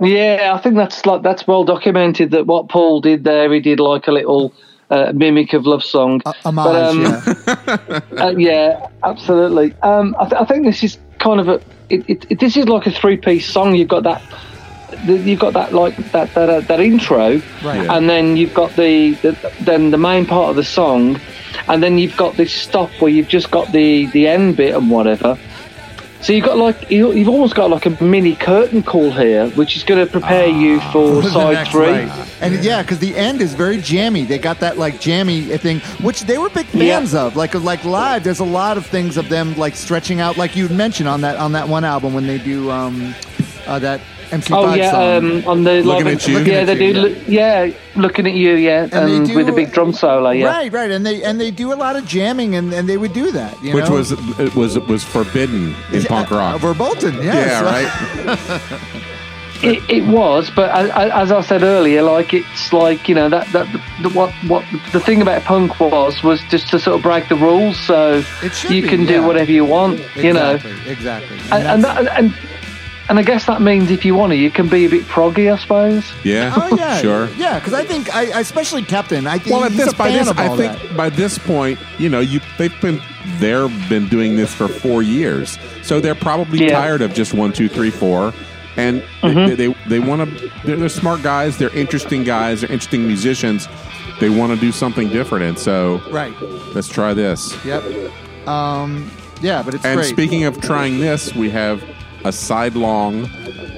yeah, I think that's like that's well documented. That what Paul did there, he did like a little uh, mimic of love song. Uh, homage. But, um, yeah. Uh, yeah, absolutely. Um, I, th- I think this is kind of a. It, it, it, this is like a three-piece song. You've got that. You've got that like that that, uh, that intro, Right. and then you've got the, the then the main part of the song, and then you've got this stop where you've just got the the end bit and whatever. So you've got like you- you've almost got like a mini curtain call here, which is going to prepare you for side three. right. And yeah, because the end is very jammy. They got that like jammy thing, which they were big Yeah. fans of. Like like live, there's a lot of things of them like stretching out, like you'd mentioned on that on that one album when they do um uh, that MC5 Oh yeah, song. um, on the Looking at you? yeah, Looking they at do. you, look- yeah. looking at you, yeah, And um, do- with a big drum solo, yeah. Right, right, and they and they do a lot of jamming, and, and they would do that, you Which know? was it was it was forbidden in punk Uh, rock. Verbolten, yes. yeah, right. It, it was, but as, as I said earlier, like it's like you know that that the, what what the thing about punk was was just to sort of break the rules, so It should you be, can yeah. do whatever you want, you know. Exactly, exactly. And, and, that, and and I guess that means if you want to, you can be a bit proggy, I suppose. Yeah, Oh yeah, sure. yeah. Because I think, I especially Captain. I think Well, at he's this a by fan this, of all I think that. by this point, you know, you they've been they've been doing this for four years, so they're probably Yeah. tired of just one, two, three, four, and Mm-hmm. they they, they want to. They're, they're smart guys. They're interesting guys. They're interesting musicians. They want to do something different, and so Right. let's try this. Yep. Um. Yeah, but it's And great. speaking of trying this, we have a sidelong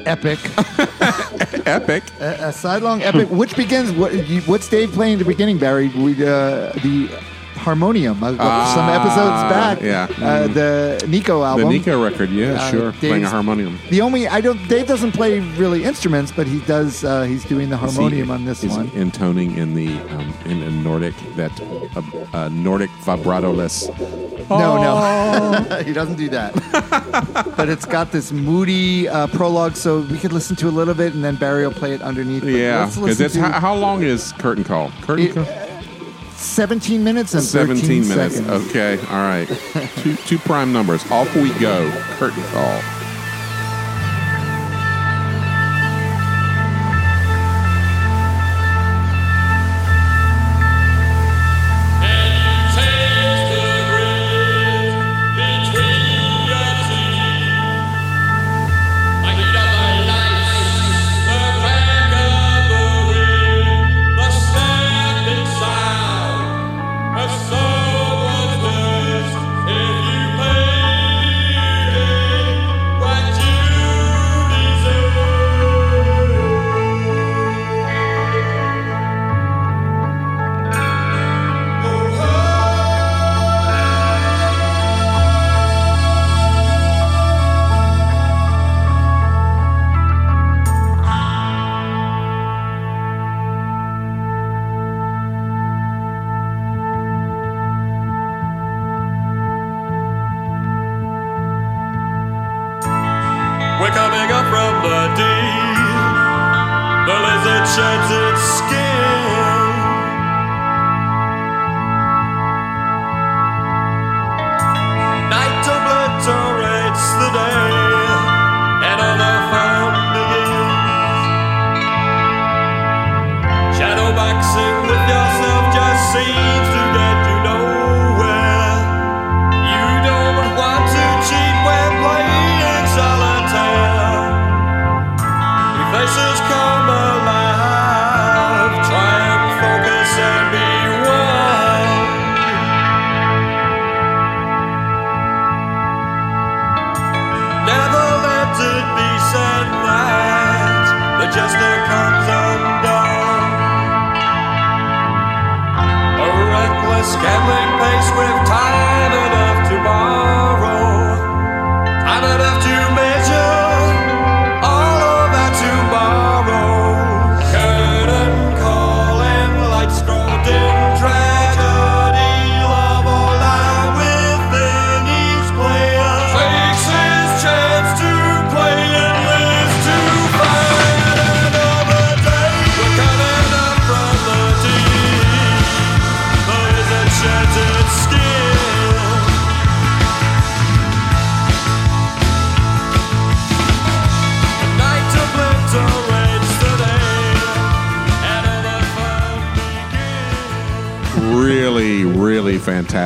epic, epic. a, a sidelong epic, which begins. What, you, what's Dave playing at the beginning, Barry? We, uh, the harmonium. Uh, some Ah, episodes back. yeah. Uh, Mm. the Nico album, The. Nico record, yeah, Uh, sure, playing a harmonium. The only I don't. Dave doesn't play really instruments, but he does. Uh, he's doing the Is he- harmonium on this is one. intoning in the um, in a Nordic that uh, uh, Nordic vibrato-less. No, no, he doesn't do that. but it's got this moody uh, prologue, so we could listen to a little bit, and then Barry will play it underneath. But Yeah, let's because listen it's to how, how long is Curtain Call? Curtain It- Call. 17 minutes and 13 Seventeen minutes. seconds. Okay, all right. two two prime numbers. Off we go. Curtain Call.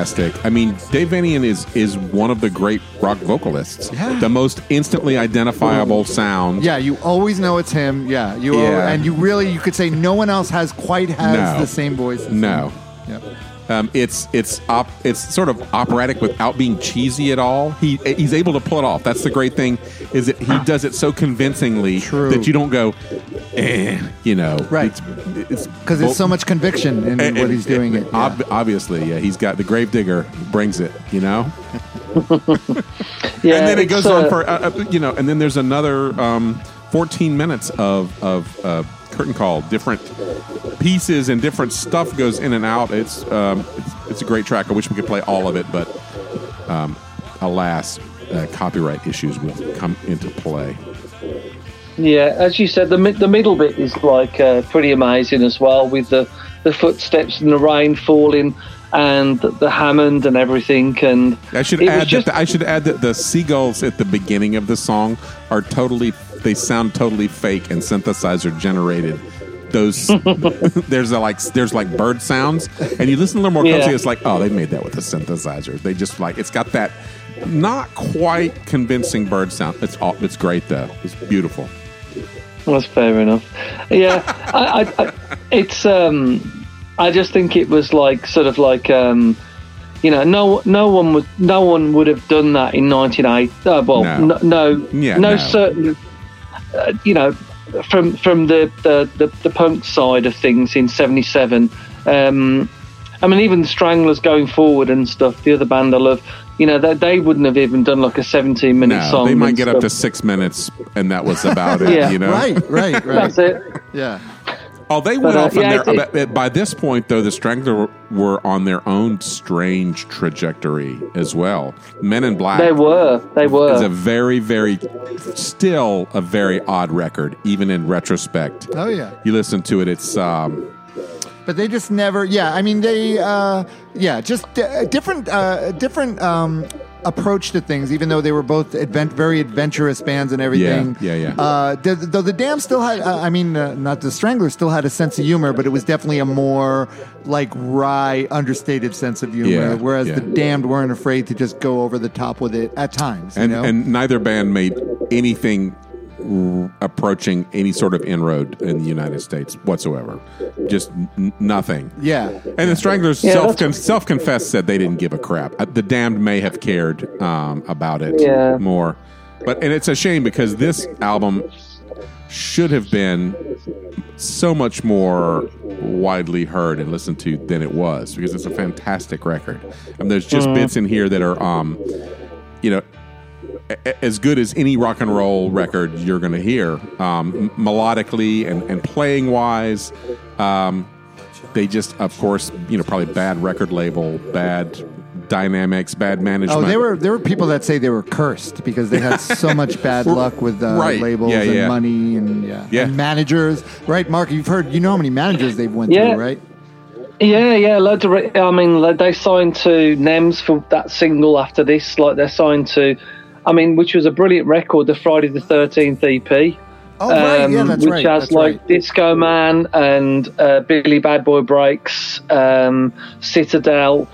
Fantastic. I mean, Dave Vanian is is one of the great rock vocalists. Yeah. The most instantly identifiable sound. Yeah, you always know it's him. Yeah, you Yeah. al- and you really you could say no one else has quite has No. the same voice. As No. him. Yep. Um, it's it's op, it's sort of operatic without being cheesy at all. He he's able to pull it off. That's the great thing is that he does it so convincingly True. that you don't go, eh, you know, Right. It's it's Because there's so much conviction in and- what he's doing. and it. yeah. obviously, yeah, he's got the gravedigger brings it, you know. Yeah, and then it goes uh, on for uh, uh, you know, and then there's another um, 14 minutes of of uh, curtain call, different pieces and different stuff goes in and out. It's um, it's, it's a great track. I wish we could play all of it, but um, alas, uh, copyright issues will come into play. Yeah, as you said, the mi- the middle bit is like uh, pretty amazing as well, with the the footsteps and the rain falling and the, the Hammond and everything. And I should add just- that I should add that the seagulls at the beginning of the song are totally they sound totally fake and synthesizer generated. Those there's a, like there's like bird sounds, and you listen a little more Yeah. closely. It's like oh they made that with a synthesizer. They just like it's got that not quite convincing bird sound. It's all, it's great though. It's beautiful. That's fair enough. Yeah, I, I, I, it's. Um, I just think it was like sort of like. Um, you know, no, no one would, no one would have done that in '98. Uh, well, No. no, no, Yeah, no, no. certain. Uh, you know, from from the, the the the punk side of things in '77. Um, I mean, even the Stranglers going forward and stuff. The other band I love. You know, they, they wouldn't have even done like a 17 minute No, song. they might and get up to six minutes, and that was about it. Yeah. you know, Right, right, right. That's it. Yeah. Oh, they went But, uh, off on yeah, their. it- but by this point, though, the Strangler were on their own strange trajectory as well. Men in Black They were. They were. It's a very, very, still a very odd record, even in retrospect. Oh yeah. You listen to it, it's um, But they just never. Yeah, I mean they. Uh, yeah, just uh, different, uh, different um, approach to things. Even though they were both advent- very adventurous bands and everything. Yeah, yeah, yeah. Uh, though the Damned still had. Uh, I mean, uh, not the Stranglers still had a sense of humor, but it was definitely a more like wry, understated sense of humor. Yeah, whereas yeah. the Damned weren't afraid to just go over the top with it at times. You and and neither band made anything r- approaching any sort of inroad in the United States whatsoever. Just n- nothing. yeah. And the Stranglers Yeah, self that's- self confessed said they didn't give a crap. Uh, The Damned may have cared um, about it Yeah. more, but and it's a shame because this album should have been so much more widely heard and listened to than it was because it's a fantastic record. And there's just bits in here that are, um, you know, a- a- as good as any rock and roll record you're going to hear, um, m- melodically and, and playing wise. Um, they just, of course, you know, probably bad record label, bad dynamics, bad management. Oh, there were there were people that say they were cursed because they had so much bad luck with uh, Right. labels Yeah, and yeah. money and yeah, Yeah. and managers. Right, Mark? You've heard you know how many managers they've went Yeah. through, right? Yeah, yeah, loads of. Re- I mean, like, they signed to Nems for that single after this. Like they're signed to, I mean, which was a brilliant record, the Friday the Thirteenth EP. Oh, right, yeah, um, which right. has that's like right. Disco Man and uh, Billy Bad Boy Breaks, um, Citadel.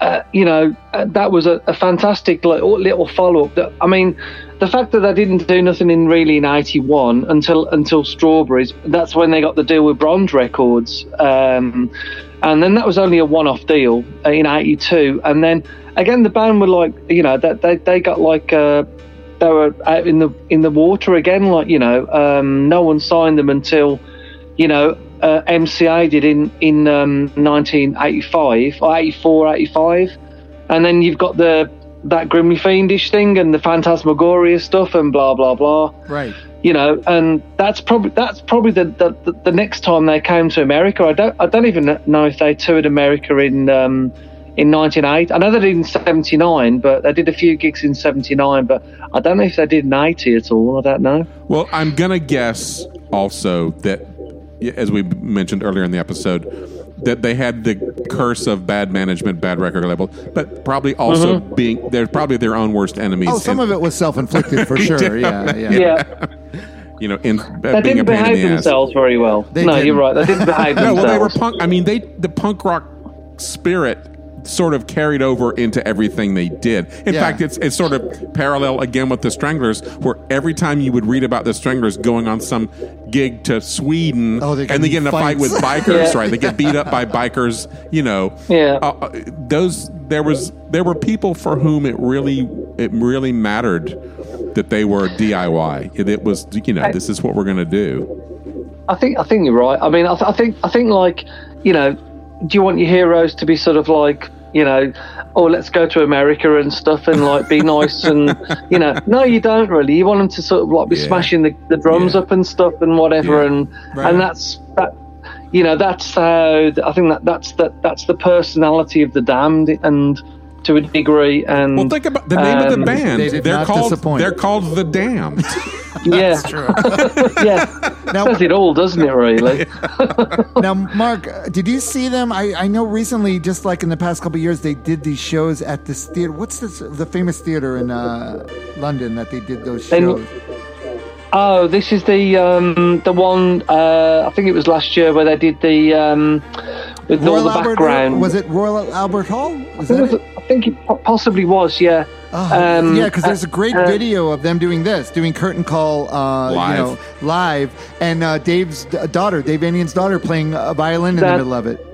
Uh, you know, uh, that was a, a fantastic like, little follow up. That I mean, the fact that they didn't do nothing in really in '81 until until Strawberries. That's when they got the deal with Bronze Records, um, and then that was only a one off deal in '82. And then again, the band were like, you know, that they they got like. Uh, they were out in the in the water again. Like you know, um, no one signed them until you know uh, MCA did in in um, 1985 or 84, 85, and then you've got the that grimly fiendish thing and the phantasmagoria stuff and blah blah blah. Right. You know, and that's probably that's probably the, the, the, next time they came to America. I don't I don't even know if they toured America in um, in 98. I know they did in 79, but they did a few gigs in 79, but I don't know if they did in 80 at all. I don't know. Well, I'm gonna guess also that, as we mentioned earlier in the episode, that they had the curse of bad management, bad record label, but probably also being they're probably their own worst enemies. Oh, some and, of it was self inflicted for sure. Yeah, yeah. Yeah, you know, in uh, they being didn't pain behave the ass. themselves very well. They no, didn't. you're right. They didn't behave No, themselves. well, they were punk. I mean, they the punk rock spirit sort of carried over into everything they did. In Yeah. fact, it's it's sort of parallel again with the Stranglers, where every time you would read about the Stranglers going on some gig to Sweden, Oh, they and they get in in a fight with bikers, Yeah. right? They get beat up by bikers, you know. Yeah. Uh, uh, those there was there were people for whom it really it really mattered that they were DIY. It, it was you know this is what we're going to do. I think I think you're right. I mean, I, th- I think I think like you know, do you want your heroes to be sort of like you know, oh, let's go to America and stuff and like be nice and you know, no, you don't really. You want them to sort of like be Yeah. smashing the, the drums Yeah. up and stuff and whatever Yeah. and Right. and that's that. You know, that's how I think that that's that that's the personality of the damned and to a degree and Well, think about the name of the um, band. They did are not called disappoint. they're called the Damned. yeah, yeah, Now- says it all, doesn't it? Really? now, Mark, uh, did you see them? I, I know recently, just like in the past couple of years, they did these shows at this theater. What's this, the famous theater in uh, London that they did those Then- shows? Oh, this is the um, the one. Uh, I think it was last year where they did the um, with all the Albert background. Was it Royal Albert Hall? Is I that think, it? it, I think it possibly was. Yeah. Oh, Um, yeah, because there's a great uh, video of them doing this, doing curtain call, uh, Live. you know, live, and uh, Dave's d- daughter, Dave Vanian's daughter, playing a violin in the middle of it.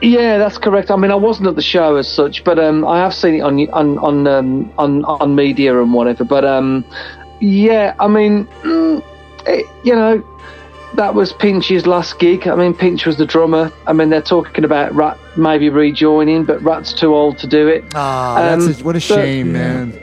Yeah, that's correct. I mean, I wasn't at the show as such, but um, I have seen it on on on um, on on media and whatever. But um, yeah, I mean, mm, it, you know, that was Pinch's last gig. I mean, Pinch was the drummer. I mean, they're talking about Rat maybe rejoining, but Rat's too old to do it. Ah, that's Um, a, what a but- shame, man.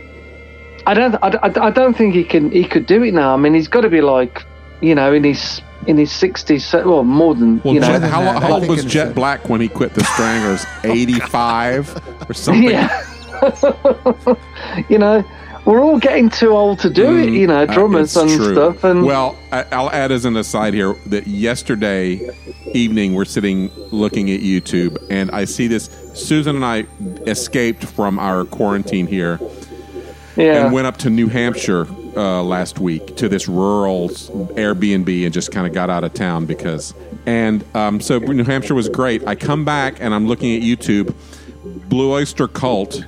I don't. I, I, I don't think he can. He could do it now. I mean, he's got to be like, you know, in his in his sixties, well, more than Well, you know. Jet, how, that. how old was Jet a- Black when he quit the Stranglers? 85 or something? Yeah. you know, we're all getting too old to do it. You know, Uh, drummers it's and true. stuff. And well, I- I'll add as an aside here that yesterday evening we're sitting looking at YouTube, and I see this. Susan and I escaped from our quarantine here yeah, and went up to New Hampshire uh, last week to this rural Airbnb and just kind of got out of town because. And um, so New Hampshire was great. I come back and I'm looking at YouTube. Blue Oyster Cult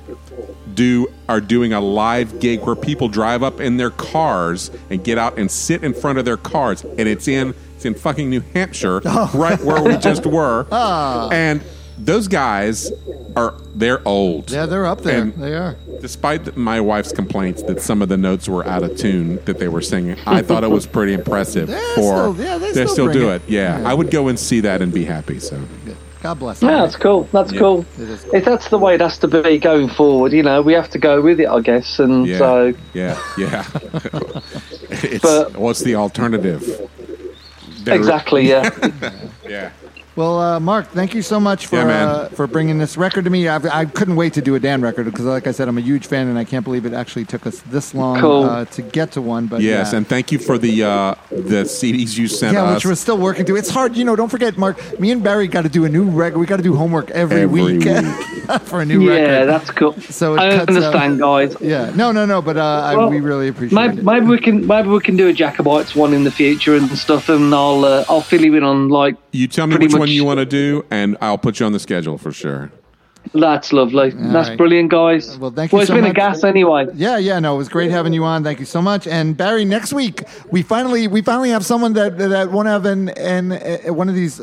do are doing a live gig where people drive up in their cars and get out and sit in front of their cars, and it's in it's in fucking New Hampshire, oh. right where we just were. Ah. And those guys are they're old. Yeah, they're up there. And- they are. Despite my wife's complaints that some of the notes were out of tune that they were singing, I thought it was pretty impressive. They're for still- yeah, they they still still do it. it. Yeah. Yeah. I would go and see that and be happy. So God bless yeah, that's cool. That's Yeah. cool. It is. If that's the way it has to be going forward, you know, we have to go with it, I guess. And yeah, so, yeah, yeah. it's But- what's the alternative? There- exactly, yeah. Yeah. Well, uh, Mark, thank you so much for Yeah, uh, for bringing this record to me. I, I couldn't wait to do a Damned record because, like I said, I'm a huge fan, and I can't believe it actually took us this long Cool. uh, to get to one. But Yes, yeah. and thank you for the uh, the CDs you sent yeah, us. which we're still working through. It's hard, you know. Don't forget, Mark. Me and Barry got to do a new record. We got to do homework every, Every week, for a new yeah, record. Yeah, that's cool. So it I cuts out- understand, guys. Yeah, no, no, no. But uh, I, we really appreciate Maybe, it. maybe we can maybe we can do a Jacobites one in the future and stuff, and I'll uh, I'll fill you in on like you tell me pretty which one you want to do, and I'll put you on the schedule for sure. That's lovely. That's right. brilliant, guys. Well, thank you Well, it's so been much. a gas anyway. Yeah, yeah, no, it was great having you on. Thank you so much. And Barry, next week we finally we finally have someone that that won't have an, an uh, one of these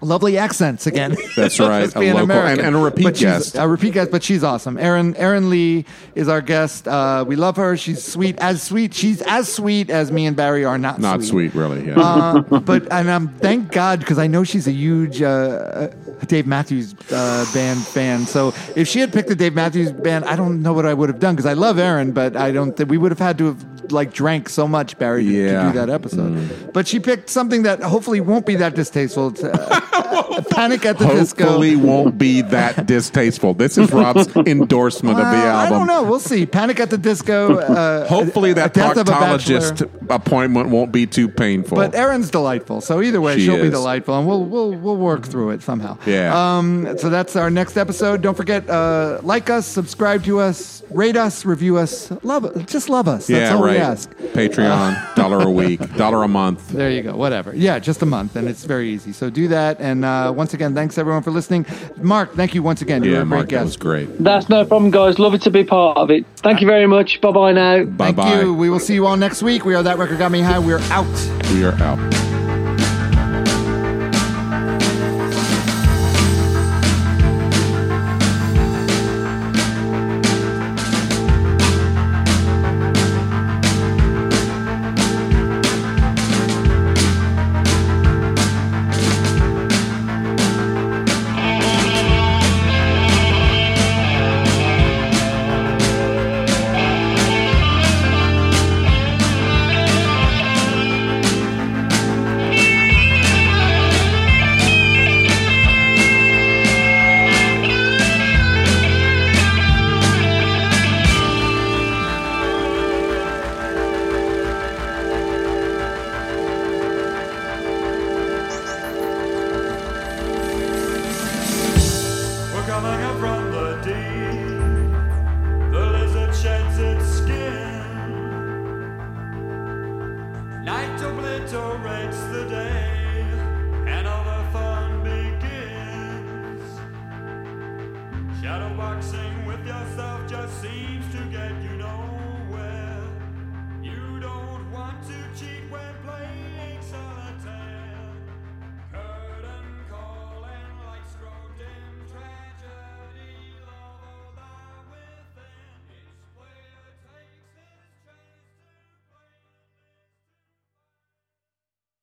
lovely accents again. That's right, a local- American. and- and a repeat But guest. A repeat guest, but she's awesome. Erin Erin Lee is our guest. Uh, we love her. She's sweet, as sweet. She's as sweet as me and Barry are not. Not sweet, really. Yeah. Uh, but and um, thank God because I know she's a huge uh, uh, Dave Matthews uh, band fan. So if she had picked the Dave Matthews band, I don't know what I would have done because I love Erin, but I don't think we would have had to have like drank so much Barry to, to do that episode. But she picked something that hopefully won't be that distasteful. It's, uh, Panic at the Disco. Hopefully, won't be that distasteful. This is Rob's endorsement of the Uh, I album. don't know. We'll see. Panic at the Disco. Uh, Hopefully, that a Death of a proctologist appointment won't be too painful. But Erin's delightful, so either way, She she will be delightful, and we'll we'll we'll work through it somehow. Yeah. Um. So that's our next episode. Don't forget, uh, like us, subscribe to us, rate us, review us, love just love us. That's yeah, all right. we ask. Patreon, dollar a week, dollar a month. There you go. Whatever. Yeah, just a month, and it's very easy. So do that, and uh, uh, once again, thanks everyone for listening. Mark, thank you once again. You were Yeah, a great Mark, that guest. was great. That's no problem, guys. Love it to be part of it. Thank you very much. Bye bye now. Bye Thank bye. you. We will see you all next week. We are That Record Got Me High. We're out. We are out.